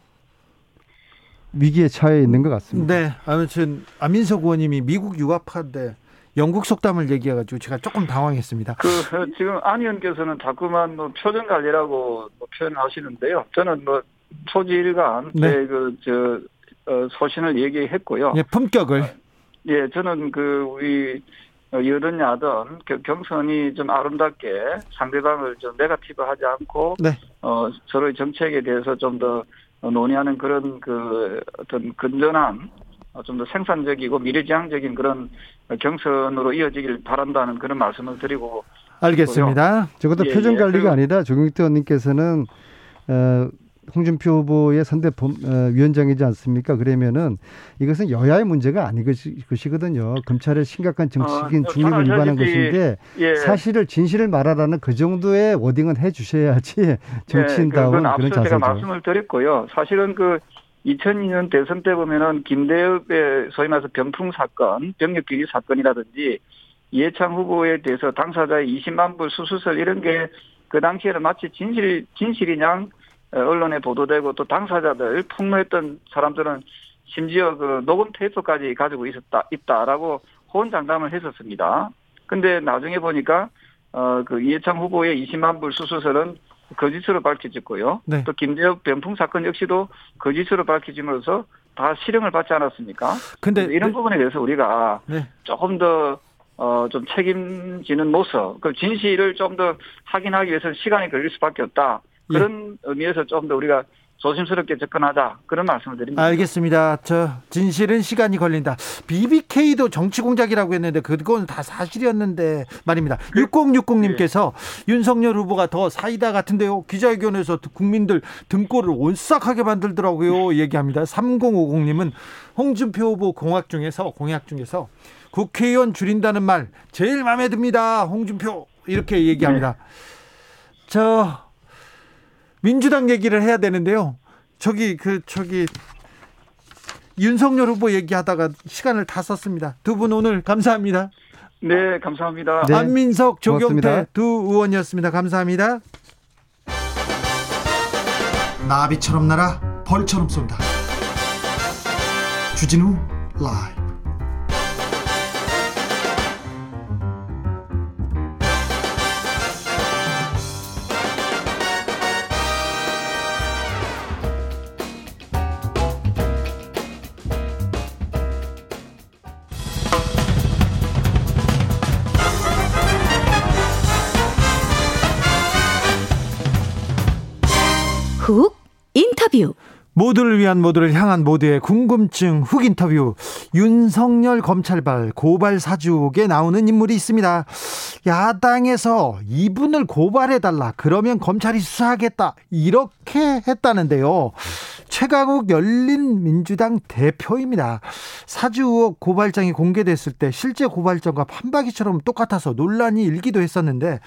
위기에 처해 있는 것 같습니다. 네. 아무튼 안민석 의원님이 미국 유학파인데 영국 속담을 얘기해가지고 제가 조금 당황했습니다. 그 어, 지금 안 의원께서는 자꾸만 뭐 표정 관리라고 뭐 표현하시는데요. 저는 뭐 초지일간 네. 제그저 어, 소신을 얘기했고요. 예, 품격을. 예, 저는 그 우리 여든 야든 겨- 경선이 좀 아름답게 상대방을 좀 네가티브하지 않고 네. 어 서로의 정책에 대해서 좀 더 논의하는 그런 그 어떤 건전한 어, 좀더 생산적이고 미래지향적인 그런 경선으로 이어지길 바란다는 그런 말씀을 드리고 알겠습니다. 적어도 예, 표정 예. 관리가 그- 아니다. 조경태 의원님께서는 어, 홍준표 후보의 선대 본- 어, 위원장이지 않습니까? 그러면은 이것은 여야의 문제가 아니 것이- 것이거든요. 검찰의 심각한 정치적인 어, 중립을 잘 위반한 것인데 예. 사실을 진실을 말하라는 그 정도의 워딩은 해주셔야지 정치인다운 예, 그건 그런 앞서 제가 자세죠. 말씀을 드렸고요. 사실은 그 2002년 대선 때 보면은 김대엽의 소위 말해서 병풍 사건, 병력 비리 사건이라든지 이해창 후보에 대해서 당사자의 20만 불 수수설 이런 게 그 당시에는 마치 진실 진실이냥 어, 언론에 보도되고 또 당사자들 폭로했던 사람들은 심지어 그 녹음 테이프까지 가지고 있었다 있다라고 호언장담을 했었습니다. 근데 나중에 보니까 어그 이해창 후보의 20만 불 수수설은 거짓으로 밝혀졌고요. 네. 또 김대엽 병풍 사건 역시도 거짓으로 밝혀짐으로써 다 실형을 받지 않았습니까? 근데 이런 네, 부분에 대해서 우리가 네. 조금 더, 어, 좀 책임지는 모습, 그 진실을 좀 더 확인하기 위해서 시간이 걸릴 수밖에 없다. 예. 그런 의미에서 좀더 우리가 조심스럽게 접근하자. 그런 말씀을 드립니다. 알겠습니다. 저 진실은 시간이 걸린다. BBK도 정치 공작이라고 했는데 그건 다 사실이었는데 말입니다. 6060님께서 윤석열 후보가 더 사이다 같은데요. 기자회견에서 국민들 등골을 온싹하게 만들더라고요. 얘기합니다. 3050님은 홍준표 후보 공약 중에서 공약 중에서 국회의원 줄인다는 말 제일 마음에 듭니다. 홍준표 이렇게 얘기합니다. 저 민주당 얘기를 해야 되는데요. 저기 그 저기 윤석열 후보 얘기하다가 시간을 다 썼습니다. 두 분 오늘 감사합니다. 네, 감사합니다. 네. 안민석, 조경태 고맙습니다. 두 의원이었습니다. 감사합니다. 나비처럼 날아 벌처럼 쏜다. 주진우 라이브. 모두를 위한 모두를 향한 모두의 궁금증 훅 인터뷰 윤석열 검찰발 고발 사주에 나오는 인물이 있습니다. 야당에서 이분을 고발해 달라 그러면 검찰이 수사하겠다 이렇게 했다는데요. 최강욱 열린민주당 대표입니다. 사주 의혹 고발장이 공개됐을 때 실제 고발장과 판박이처럼 똑같아서 논란이 일기도 했었는데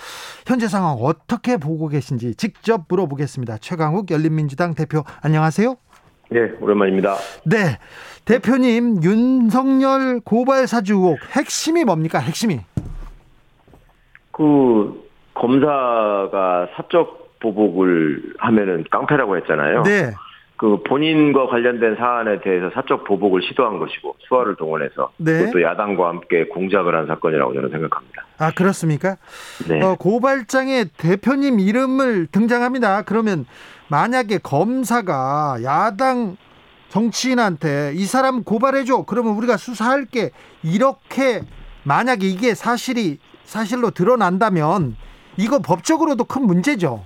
현재 상황 어떻게 보고 계신지 직접 물어보겠습니다. 최강욱 열린민주당 대표 안녕하세요. 네, 오랜만입니다. 네. 대표님, 윤석열 고발 사주 의혹 핵심이 뭡니까? 핵심이. 그 검사가 사적 보복을 하면은 깡패라고 했잖아요. 네. 그 본인과 관련된 사안에 대해서 사적 보복을 시도한 것이고 수화를 동원해서 네. 그것도 야당과 함께 공작을 한 사건이라고 저는 생각합니다. 아, 그렇습니까? 네. 어, 고발장에 대표님 이름을 등장합니다. 그러면 만약에 검사가 야당 정치인한테 이 사람 고발해줘. 그러면 우리가 수사할게. 이렇게 만약에 이게 사실이 사실로 드러난다면 이거 법적으로도 큰 문제죠.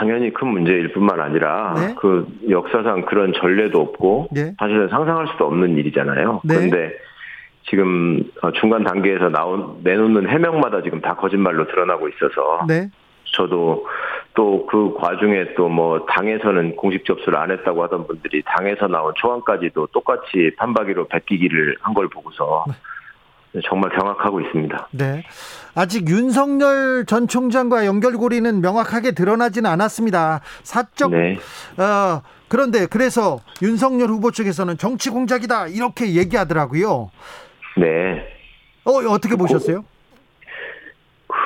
당연히 큰 문제일 뿐만 아니라 네. 그 역사상 그런 전례도 없고 네. 사실은 상상할 수도 없는 일이잖아요. 네. 그런데 지금 어, 중간 단계에서 나온 내놓는 해명마다 지금 다 거짓말로 드러나고 있어서 네. 저도 또 그 과중에 또 뭐 당에서는 공식 접수를 안 했다고 하던 분들이 당에서 나온 초안까지도 똑같이 판박이로 베끼기를 한 걸 보고서 정말 경악하고 있습니다. 네. 아직 윤석열 전 총장과 연결고리는 명확하게 드러나지는 않았습니다. 사적 네. 어, 그런데 그래서 윤석열 후보 측에서는 정치 공작이다 이렇게 얘기하더라고요. 네. 어, 어떻게 보셨어요?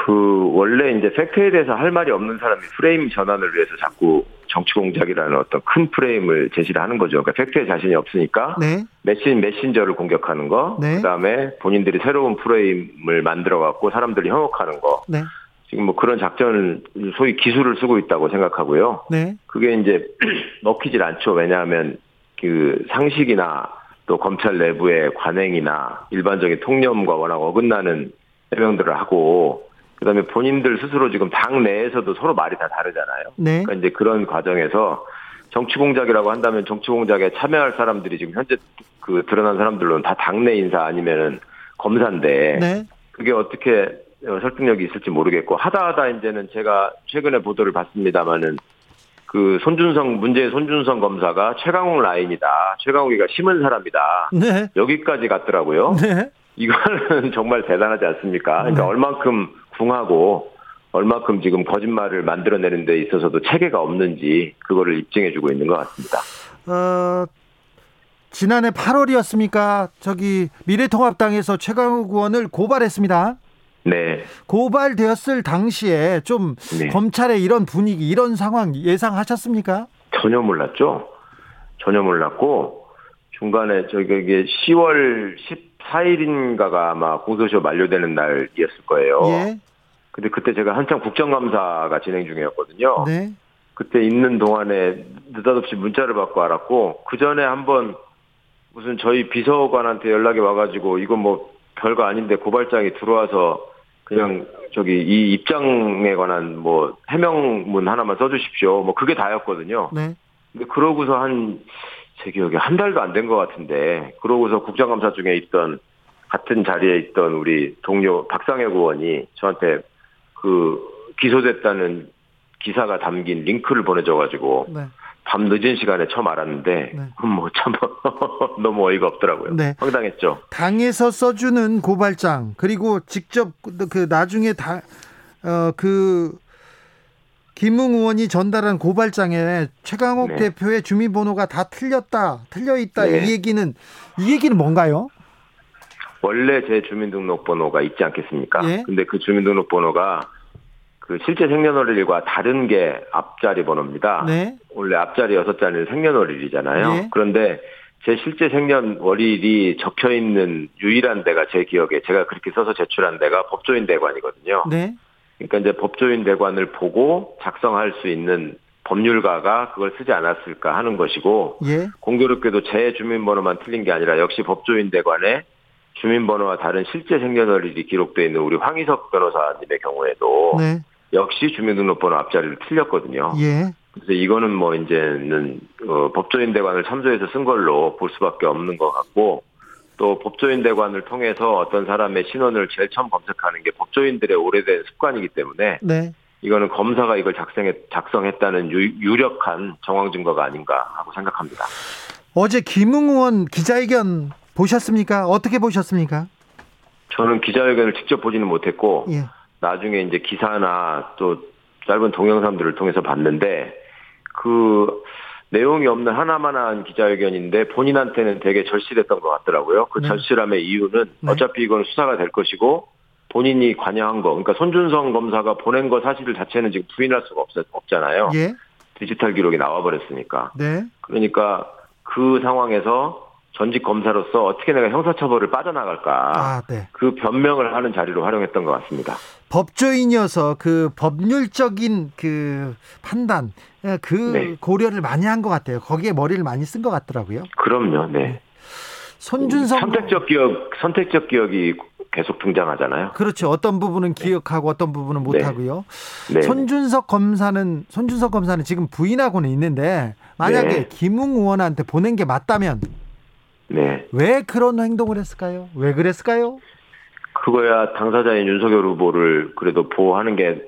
그 원래 이제 팩트에 대해서 할 말이 없는 사람이 프레임 전환을 위해서 자꾸 정치 공작이라는 어떤 큰 프레임을 제시를 하는 거죠. 그러니까 팩트에 자신이 없으니까 네. 메신 메신저를 공격하는 거, 네. 그다음에 본인들이 새로운 프레임을 만들어 갖고 사람들이 현혹하는 거. 네. 지금 뭐 그런 작전을 소위 기술을 쓰고 있다고 생각하고요. 네. 그게 이제 먹히질 않죠. 왜냐하면 그 상식이나 또 검찰 내부의 관행이나 일반적인 통념과 워낙 어긋나는 해명들을 하고 그다음에 본인들 스스로 지금 당 내에서도 서로 말이 다 다르잖아요. 네. 그러니까 이제 그런 과정에서 정치 공작이라고 한다면 정치 공작에 참여할 사람들이 지금 현재 그 드러난 사람들로는 다 당내 인사 아니면은 검사인데 네. 그게 어떻게 어, 설득력이 있을지 모르겠고 하다 하다 이제는 제가 최근에 보도를 봤습니다마는 그 손준성 문제의 손준성 검사가 최강욱 라인이다 최강욱이가 심은 사람이다 네. 여기까지 갔더라고요. 네. 이거는 정말 대단하지 않습니까? 그러니까 네. 얼만큼 궁하고 얼만큼 지금 거짓말을 만들어내는 데 있어서도 체계가 없는지 그거를 입증해주고 있는 것 같습니다. 어, 지난해 8월이었습니까? 저기 미래통합당에서 최강욱 의원을 고발했습니다. 네, 고발되었을 당시에 좀 네. 검찰의 이런 분위기, 이런 상황 예상하셨습니까? 전혀 몰랐죠. 전혀 몰랐고 중간에 저기 이게 10 월 14일인가가 아마 공소시효 만료되는 날이었을 거예요. 예. 근데 그때 제가 한창 국정감사가 진행 중이었거든요. 네. 그때 있는 동안에 느닷없이 문자를 받고 알았고 그 전에 한번 무슨 저희 비서관한테 연락이 와가지고 이건 뭐 별거 아닌데 고발장이 들어와서 그냥 저기 이 입장에 관한 뭐 해명문 하나만 써주십시오. 뭐 그게 다였거든요. 네. 근데 그러고서 한 제 기억에 한 달도 안 된 것 같은데 그러고서 국정감사 중에 있던 같은 자리에 있던 우리 동료 박상혁 의원이 저한테 그 기소됐다는 기사가 담긴 링크를 보내줘가지고 네. 밤 늦은 시간에 처음 알았는데 네. 뭐참 너무 어이가 없더라고요. 네. 황당했죠. 당에서 써주는 고발장 그리고 직접 그- 그 나중에 다어그 김웅 의원이 전달한 고발장에 최강욱 네. 대표의 주민번호가 다 틀렸다, 틀려 있다 네. 이 얘기는 이 얘기는 뭔가요? 원래 제 주민등록번호가 있지 않겠습니까? 예. 근데 그 주민등록번호가 그 실제 생년월일과 다른 게 앞자리 번호입니다. 네, 원래 앞자리 여섯 자리는 생년월일이잖아요. 네. 그런데 제 실제 생년월일이 적혀 있는 유일한 데가 제 기억에 제가 그렇게 써서 제출한 데가 법조인 대관이거든요. 네, 그러니까 이제 법조인 대관을 보고 작성할 수 있는 법률가가 그걸 쓰지 않았을까 하는 것이고 예, 공교롭게도 제 주민번호만 틀린 게 아니라 역시 법조인 대관에 주민번호와 다른 실제 생년월일이 기록되어 있는 우리 황희석 변호사님의 경우에도 네, 역시 주민등록번호 앞자리를 틀렸거든요. 예, 그래서 이거는 뭐 이제는 어, 법조인 대관을 참조해서 쓴 걸로 볼 수밖에 없는 것 같고 또 법조인 대관을 통해서 어떤 사람의 신원을 제일 처음 검색하는 게 법조인들의 오래된 습관이기 때문에 네. 이거는 검사가 이걸 작성했, 작성했다는 유, 력한 정황 증거가 아닌가 하고 생각합니다. 어제 김웅 의원 기자회견 보셨습니까? 어떻게 보셨습니까? 저는 기자회견을 직접 보지는 못했고 예, 나중에 이제 기사나 또 짧은 동영상들을 통해서 봤는데 그 내용이 없는 하나만한 기자회견인데 본인한테는 되게 절실했던 것 같더라고요. 그 네. 절실함의 이유는 네. 어차피 이건 수사가 될 것이고 본인이 관여한 거, 그러니까 손준성 검사가 보낸 거 사실 자체는 지금 부인할 수가 없, 없잖아요. 예, 디지털 기록이 나와버렸으니까. 네, 그러니까 그 상황에서 전직 검사로서 어떻게 내가 형사처벌을 빠져나갈까. 아, 네. 그 변명을 하는 자리로 활용했던 것 같습니다. 법조인이어서 그 법률적인 그 판단, 예, 그 네. 고려를 많이 한 것 같아요. 거기에 머리를 많이 쓴 것 같더라고요. 그럼요, 네. 손준성 선택적 기억, 선택적 기억이 계속 등장하잖아요. 그렇죠. 어떤 부분은 기억하고 어떤 부분은 못 네. 하고요. 네. 손준석 검사는 손준석 검사는 지금 부인하고는 있는데 만약에 네. 김웅 의원한테 보낸 게 맞다면 네. 왜 그런 행동을 했을까요? 왜 그랬을까요? 그거야 당사자인 윤석열 후보를 그래도 보호하는 게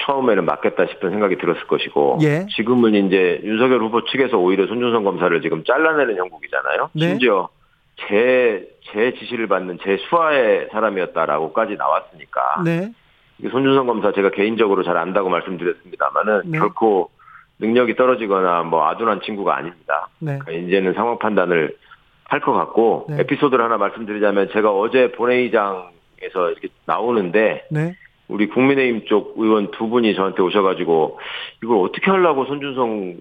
처음에는 맞겠다 싶은 생각이 들었을 것이고 예. 지금은 이제 윤석열 후보 측에서 오히려 손준성 검사를 지금 잘라내는 형국이잖아요. 네. 심지어 제, 제 지시를 받는 제 수하의 사람이었다라고까지 나왔으니까 네. 손준성 검사 제가 개인적으로 잘 안다고 말씀드렸습니다만은 네. 결코 능력이 떨어지거나 뭐 아둔한 친구가 아닙니다. 네. 그러니까 이제는 상황 판단을 할 것 같고 네. 에피소드를 하나 말씀드리자면 제가 어제 본회의장에서 이렇게 나오는데 네. 우리 국민의힘 쪽 의원 두 분이 저한테 오셔가지고 이걸 어떻게 하려고 손준성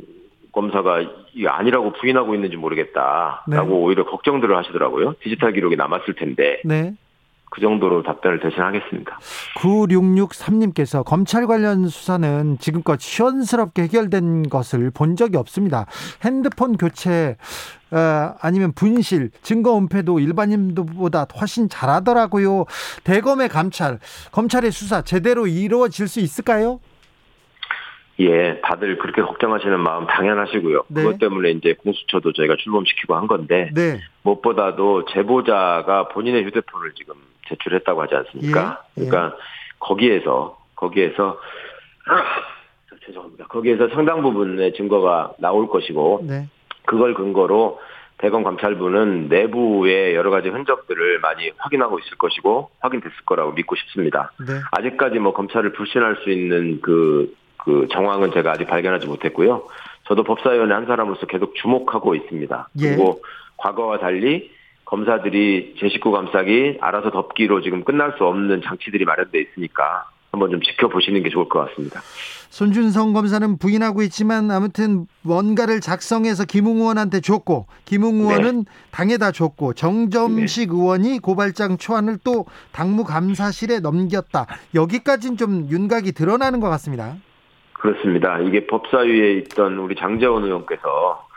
검사가 이게 아니라고 부인하고 있는지 모르겠다라고 네. 오히려 걱정들을 하시더라고요. 디지털 기록이 남았을 텐데 네. 그 정도로 답변을 대신하겠습니다. 9663님께서 검찰 관련 수사는 지금껏 시원스럽게 해결된 것을 본 적이 없습니다. 핸드폰 교체 어, 아니면 분실, 증거 은폐도 일반인보다 훨씬 잘하더라고요. 대검의 감찰, 검찰의 수사 제대로 이루어질 수 있을까요? 예, 다들 그렇게 걱정하시는 마음 당연하시고요. 네. 그것 때문에 이제 공수처도 저희가 출범시키고 한 건데 네. 무엇보다도 제보자가 본인의 휴대폰을 지금 제출했다고 하지 않습니까? 예, 예. 그러니까 거기에서 거기에서 아, 죄송합니다. 거기에서 상당 부분의 증거가 나올 것이고 네. 그걸 근거로 대검 감찰부는 내부의 여러 가지 흔적들을 많이 확인하고 있을 것이고 확인됐을 거라고 믿고 싶습니다. 네. 아직까지 뭐 검찰을 불신할 수 있는 그, 그 정황은 제가 아직 발견하지 못했고요. 저도 법사위원회 한 사람으로서 계속 주목하고 있습니다. 예. 그리고 과거와 달리 검사들이 제 식구 감싸기 알아서 덮기로 지금 끝날 수 없는 장치들이 마련돼 있으니까 한번 좀 지켜보시는 게 좋을 것 같습니다. 손준성 검사는 부인하고 있지만 아무튼 뭔가를 작성해서 김웅 의원한테 줬고 김웅 의원은 당에다 줬고 정점식 의원이 고발장 초안을 또 당무 감사실에 넘겼다. 여기까지는 좀 윤곽이 드러나는 것 같습니다. 그렇습니다. 이게 법사위에 있던 우리 장재원 의원께서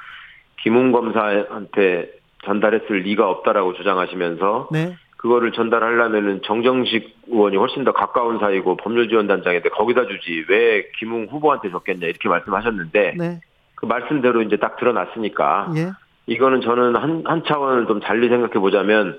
김웅 검사한테 전달했을 리가 없다라고 주장하시면서 네. 그거를 전달하려면은 정정식 의원이 훨씬 더 가까운 사이고 법률지원단장인데 거기다 주지 왜 김웅 후보한테 줬겠냐 이렇게 말씀하셨는데 네. 그 말씀대로 이제 딱 드러났으니까 예. 이거는 저는 한, 한 차원을 좀 달리 생각해 보자면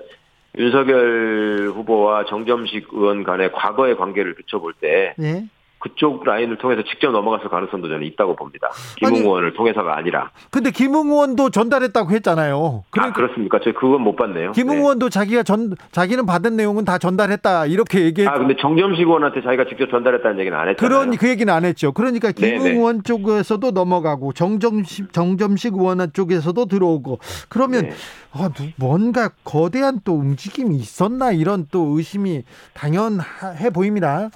윤석열 후보와 정점식 의원 간의 과거의 관계를 비춰볼 때 예. 그쪽 라인을 통해서 직접 넘어갔을 가능성도 저는 있다고 봅니다. 김웅 의원을 통해서가 아니라. 근데 김웅 의원도 전달했다고 했잖아요. 아, 그러니까 그렇습니까? 저 그건 못 봤네요. 김웅 네. 의원도 자기가 전 자기는 받은 내용은 다 전달했다 이렇게 얘기했 아, 근데 정점식 의원한테 자기가 직접 전달했다는 얘기는 안 했잖아요. 그런 그 얘기는 안 했죠. 그러니까 김웅 네네. 의원 쪽에서도 넘어가고 정점식 정점식 의원 쪽에서도 들어오고 그러면 네. 아, 누- 뭔가 거대한 또 움직임이 있었나 이런 또 의심이 당연해 보입니다.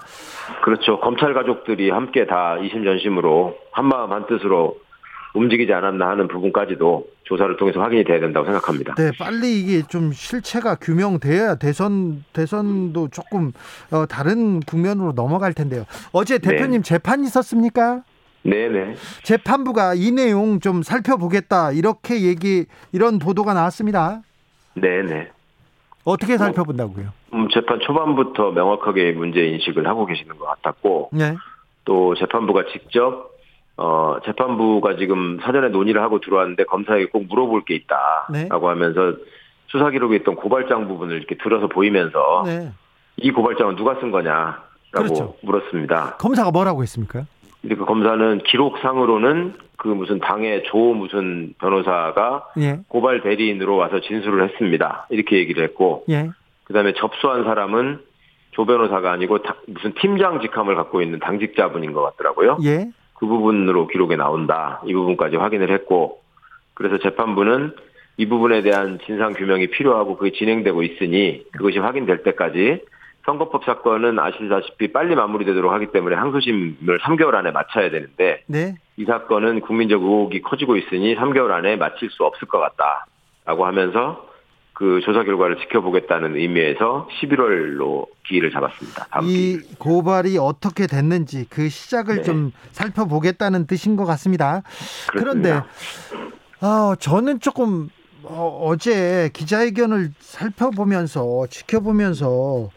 그렇죠. 검찰 가족들이 함께 다 이심전심으로 한마음 한뜻으로 움직이지 않았나 하는 부분까지도 조사를 통해서 확인이 돼야 된다고 생각합니다. 네, 빨리 이게 좀 실체가 규명돼야 대선 대선도 조금 어, 다른 국면으로 넘어갈 텐데요. 어제 네. 대표님 재판 있었습니까? 네네. 재판부가 이 내용 좀 살펴보겠다 이렇게 얘기 이런 보도가 나왔습니다. 네네. 어떻게 살펴본다고요? 음, 재판 초반부터 명확하게 문제 인식을 하고 계시는 것 같았고, 네, 또 재판부가 직접, 어, 재판부가 지금 사전에 논의를 하고 들어왔는데 검사에게 꼭 물어볼 게 있다. 네. 라고 하면서 수사 기록에 있던 고발장 부분을 이렇게 들어서 보이면서 네. 이 고발장은 누가 쓴 거냐라고 그렇죠. 물었습니다. 검사가 뭐라고 했습니까? 근데 그 검사는 기록상으로는 그 무슨 당의 조 무슨 변호사가 예, 고발 대리인으로 와서 진술을 했습니다. 이렇게 얘기를 했고, 예, 그 다음에 접수한 사람은 조 변호사가 아니고 다- 무슨 팀장 직함을 갖고 있는 당직자분인 것 같더라고요. 예, 그 부분으로 기록에 나온다. 이 부분까지 확인을 했고, 그래서 재판부는 이 부분에 대한 진상 규명이 필요하고 그게 진행되고 있으니 그것이 확인될 때까지 선거법 사건은 아시다시피 빨리 마무리되도록 하기 때문에 항소심을 3개월 안에 마쳐야 되는데 네, 이 사건은 국민적 의혹이 커지고 있으니 3개월 안에 마칠 수 없을 것 같다라고 하면서 그 조사 결과를 지켜보겠다는 의미에서 11월로 기일을 잡았습니다. 이 기일. 고발이 어떻게 됐는지 그 시작을 네. 좀 살펴보겠다는 뜻인 것 같습니다. 그런데 그렇습니다. 아, 저는 조금 어, 어제 기자회견을 살펴보면서 지켜보면서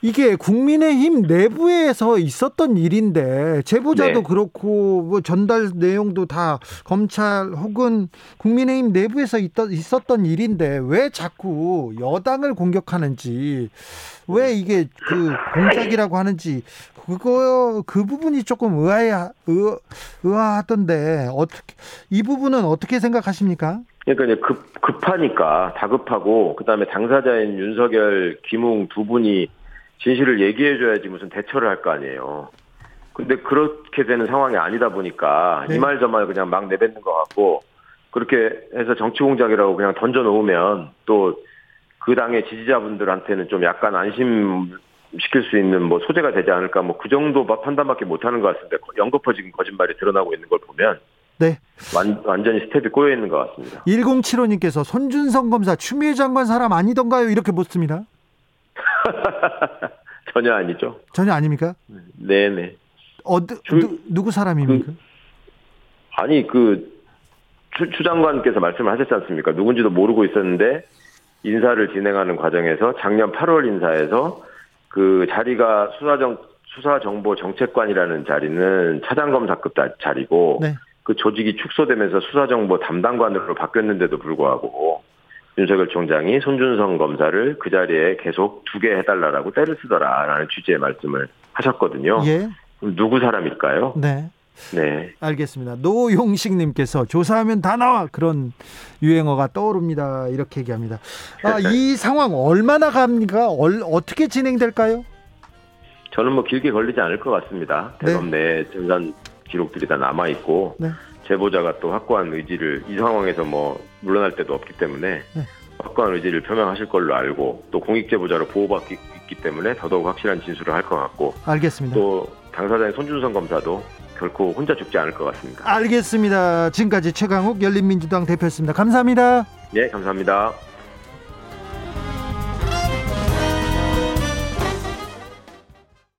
이게 국민의힘 내부에서 있었던 일인데 제보자도 네. 그렇고 뭐 전달 내용도 다 검찰 혹은 국민의힘 내부에서 있던, 있었던 일인데 왜 자꾸 여당을 공격하는지 왜 이게 그 공작이라고 하는지 그거 그 부분이 조금 의아해 의, 의아하던데 어떻게 이 부분은 어떻게 생각하십니까? 그러니까 이제 급, 급하니까 다급하고 그다음에 당사자인 윤석열, 김웅 두 분이 진실을 얘기해줘야지 무슨 대처를 할 거 아니에요. 근데 그렇게 되는 상황이 아니다 보니까 네. 이말 저말 그냥 막 내뱉는 것 같고 그렇게 해서 정치 공작이라고 그냥 던져 놓으면 또 그 당의 지지자분들한테는 좀 약간 안심 시킬 수 있는 뭐 소재가 되지 않을까 뭐 그 정도 판단밖에 못 하는 것 같은데 연거푸 지금 거짓말이 드러나고 있는 걸 보면 네. 완, 완전히 스텝이 꼬여 있는 것 같습니다. 1075님께서 손준성 검사 추미애 장관 사람 아니던가요? 이렇게 묻습니다. 전혀 아니죠. 전혀 아닙니까? 네네. 어, 누, 그- 누, 누구 사람입니까? 아니 그 추, 추 장관께서 말씀을 하셨지 않습니까? 누군지도 모르고 있었는데 인사를 진행하는 과정에서 작년 8월 인사에서 그 자리가 수사정 수사정보 정책관이라는 자리는 차장검사급 자- 자리고 네. 그 조직이 축소되면서 수사정보 담당관으로 바뀌었는데도 불구하고 윤석열 총장이 손준성 검사를 그 자리에 계속 두게 해달라고 때를 쓰더라라는 취지의 말씀을 하셨거든요. 예. 누구 사람일까요? 네. 네. 알겠습니다. 노용식님께서 조사하면 다 나와 그런 유행어가 떠오릅니다. 이렇게 얘기합니다. 아, 이 상황 얼마나 갑니까? 얼, 어떻게 진행될까요? 저는 뭐 길게 걸리지 않을 것 같습니다. 네. 대검 내 전산 기록들이 다 남아 있고 네. 제보자가 또 확고한 의지를 이 상황에서 뭐 물러날 때도 없기 때문에 네. 확고한 의지를 표명하실 걸로 알고 또 공익 제보자로 보호받기 있기 때문에 더더욱 확실한 진술을 할 것 같고 알겠습니다. 또 당사자인 손준성 검사도 결코 혼자 죽지 않을 것 같습니다. 알겠습니다. 지금까지 최강욱 열린민주당 대표였습니다. 감사합니다. 예, 감사합니다.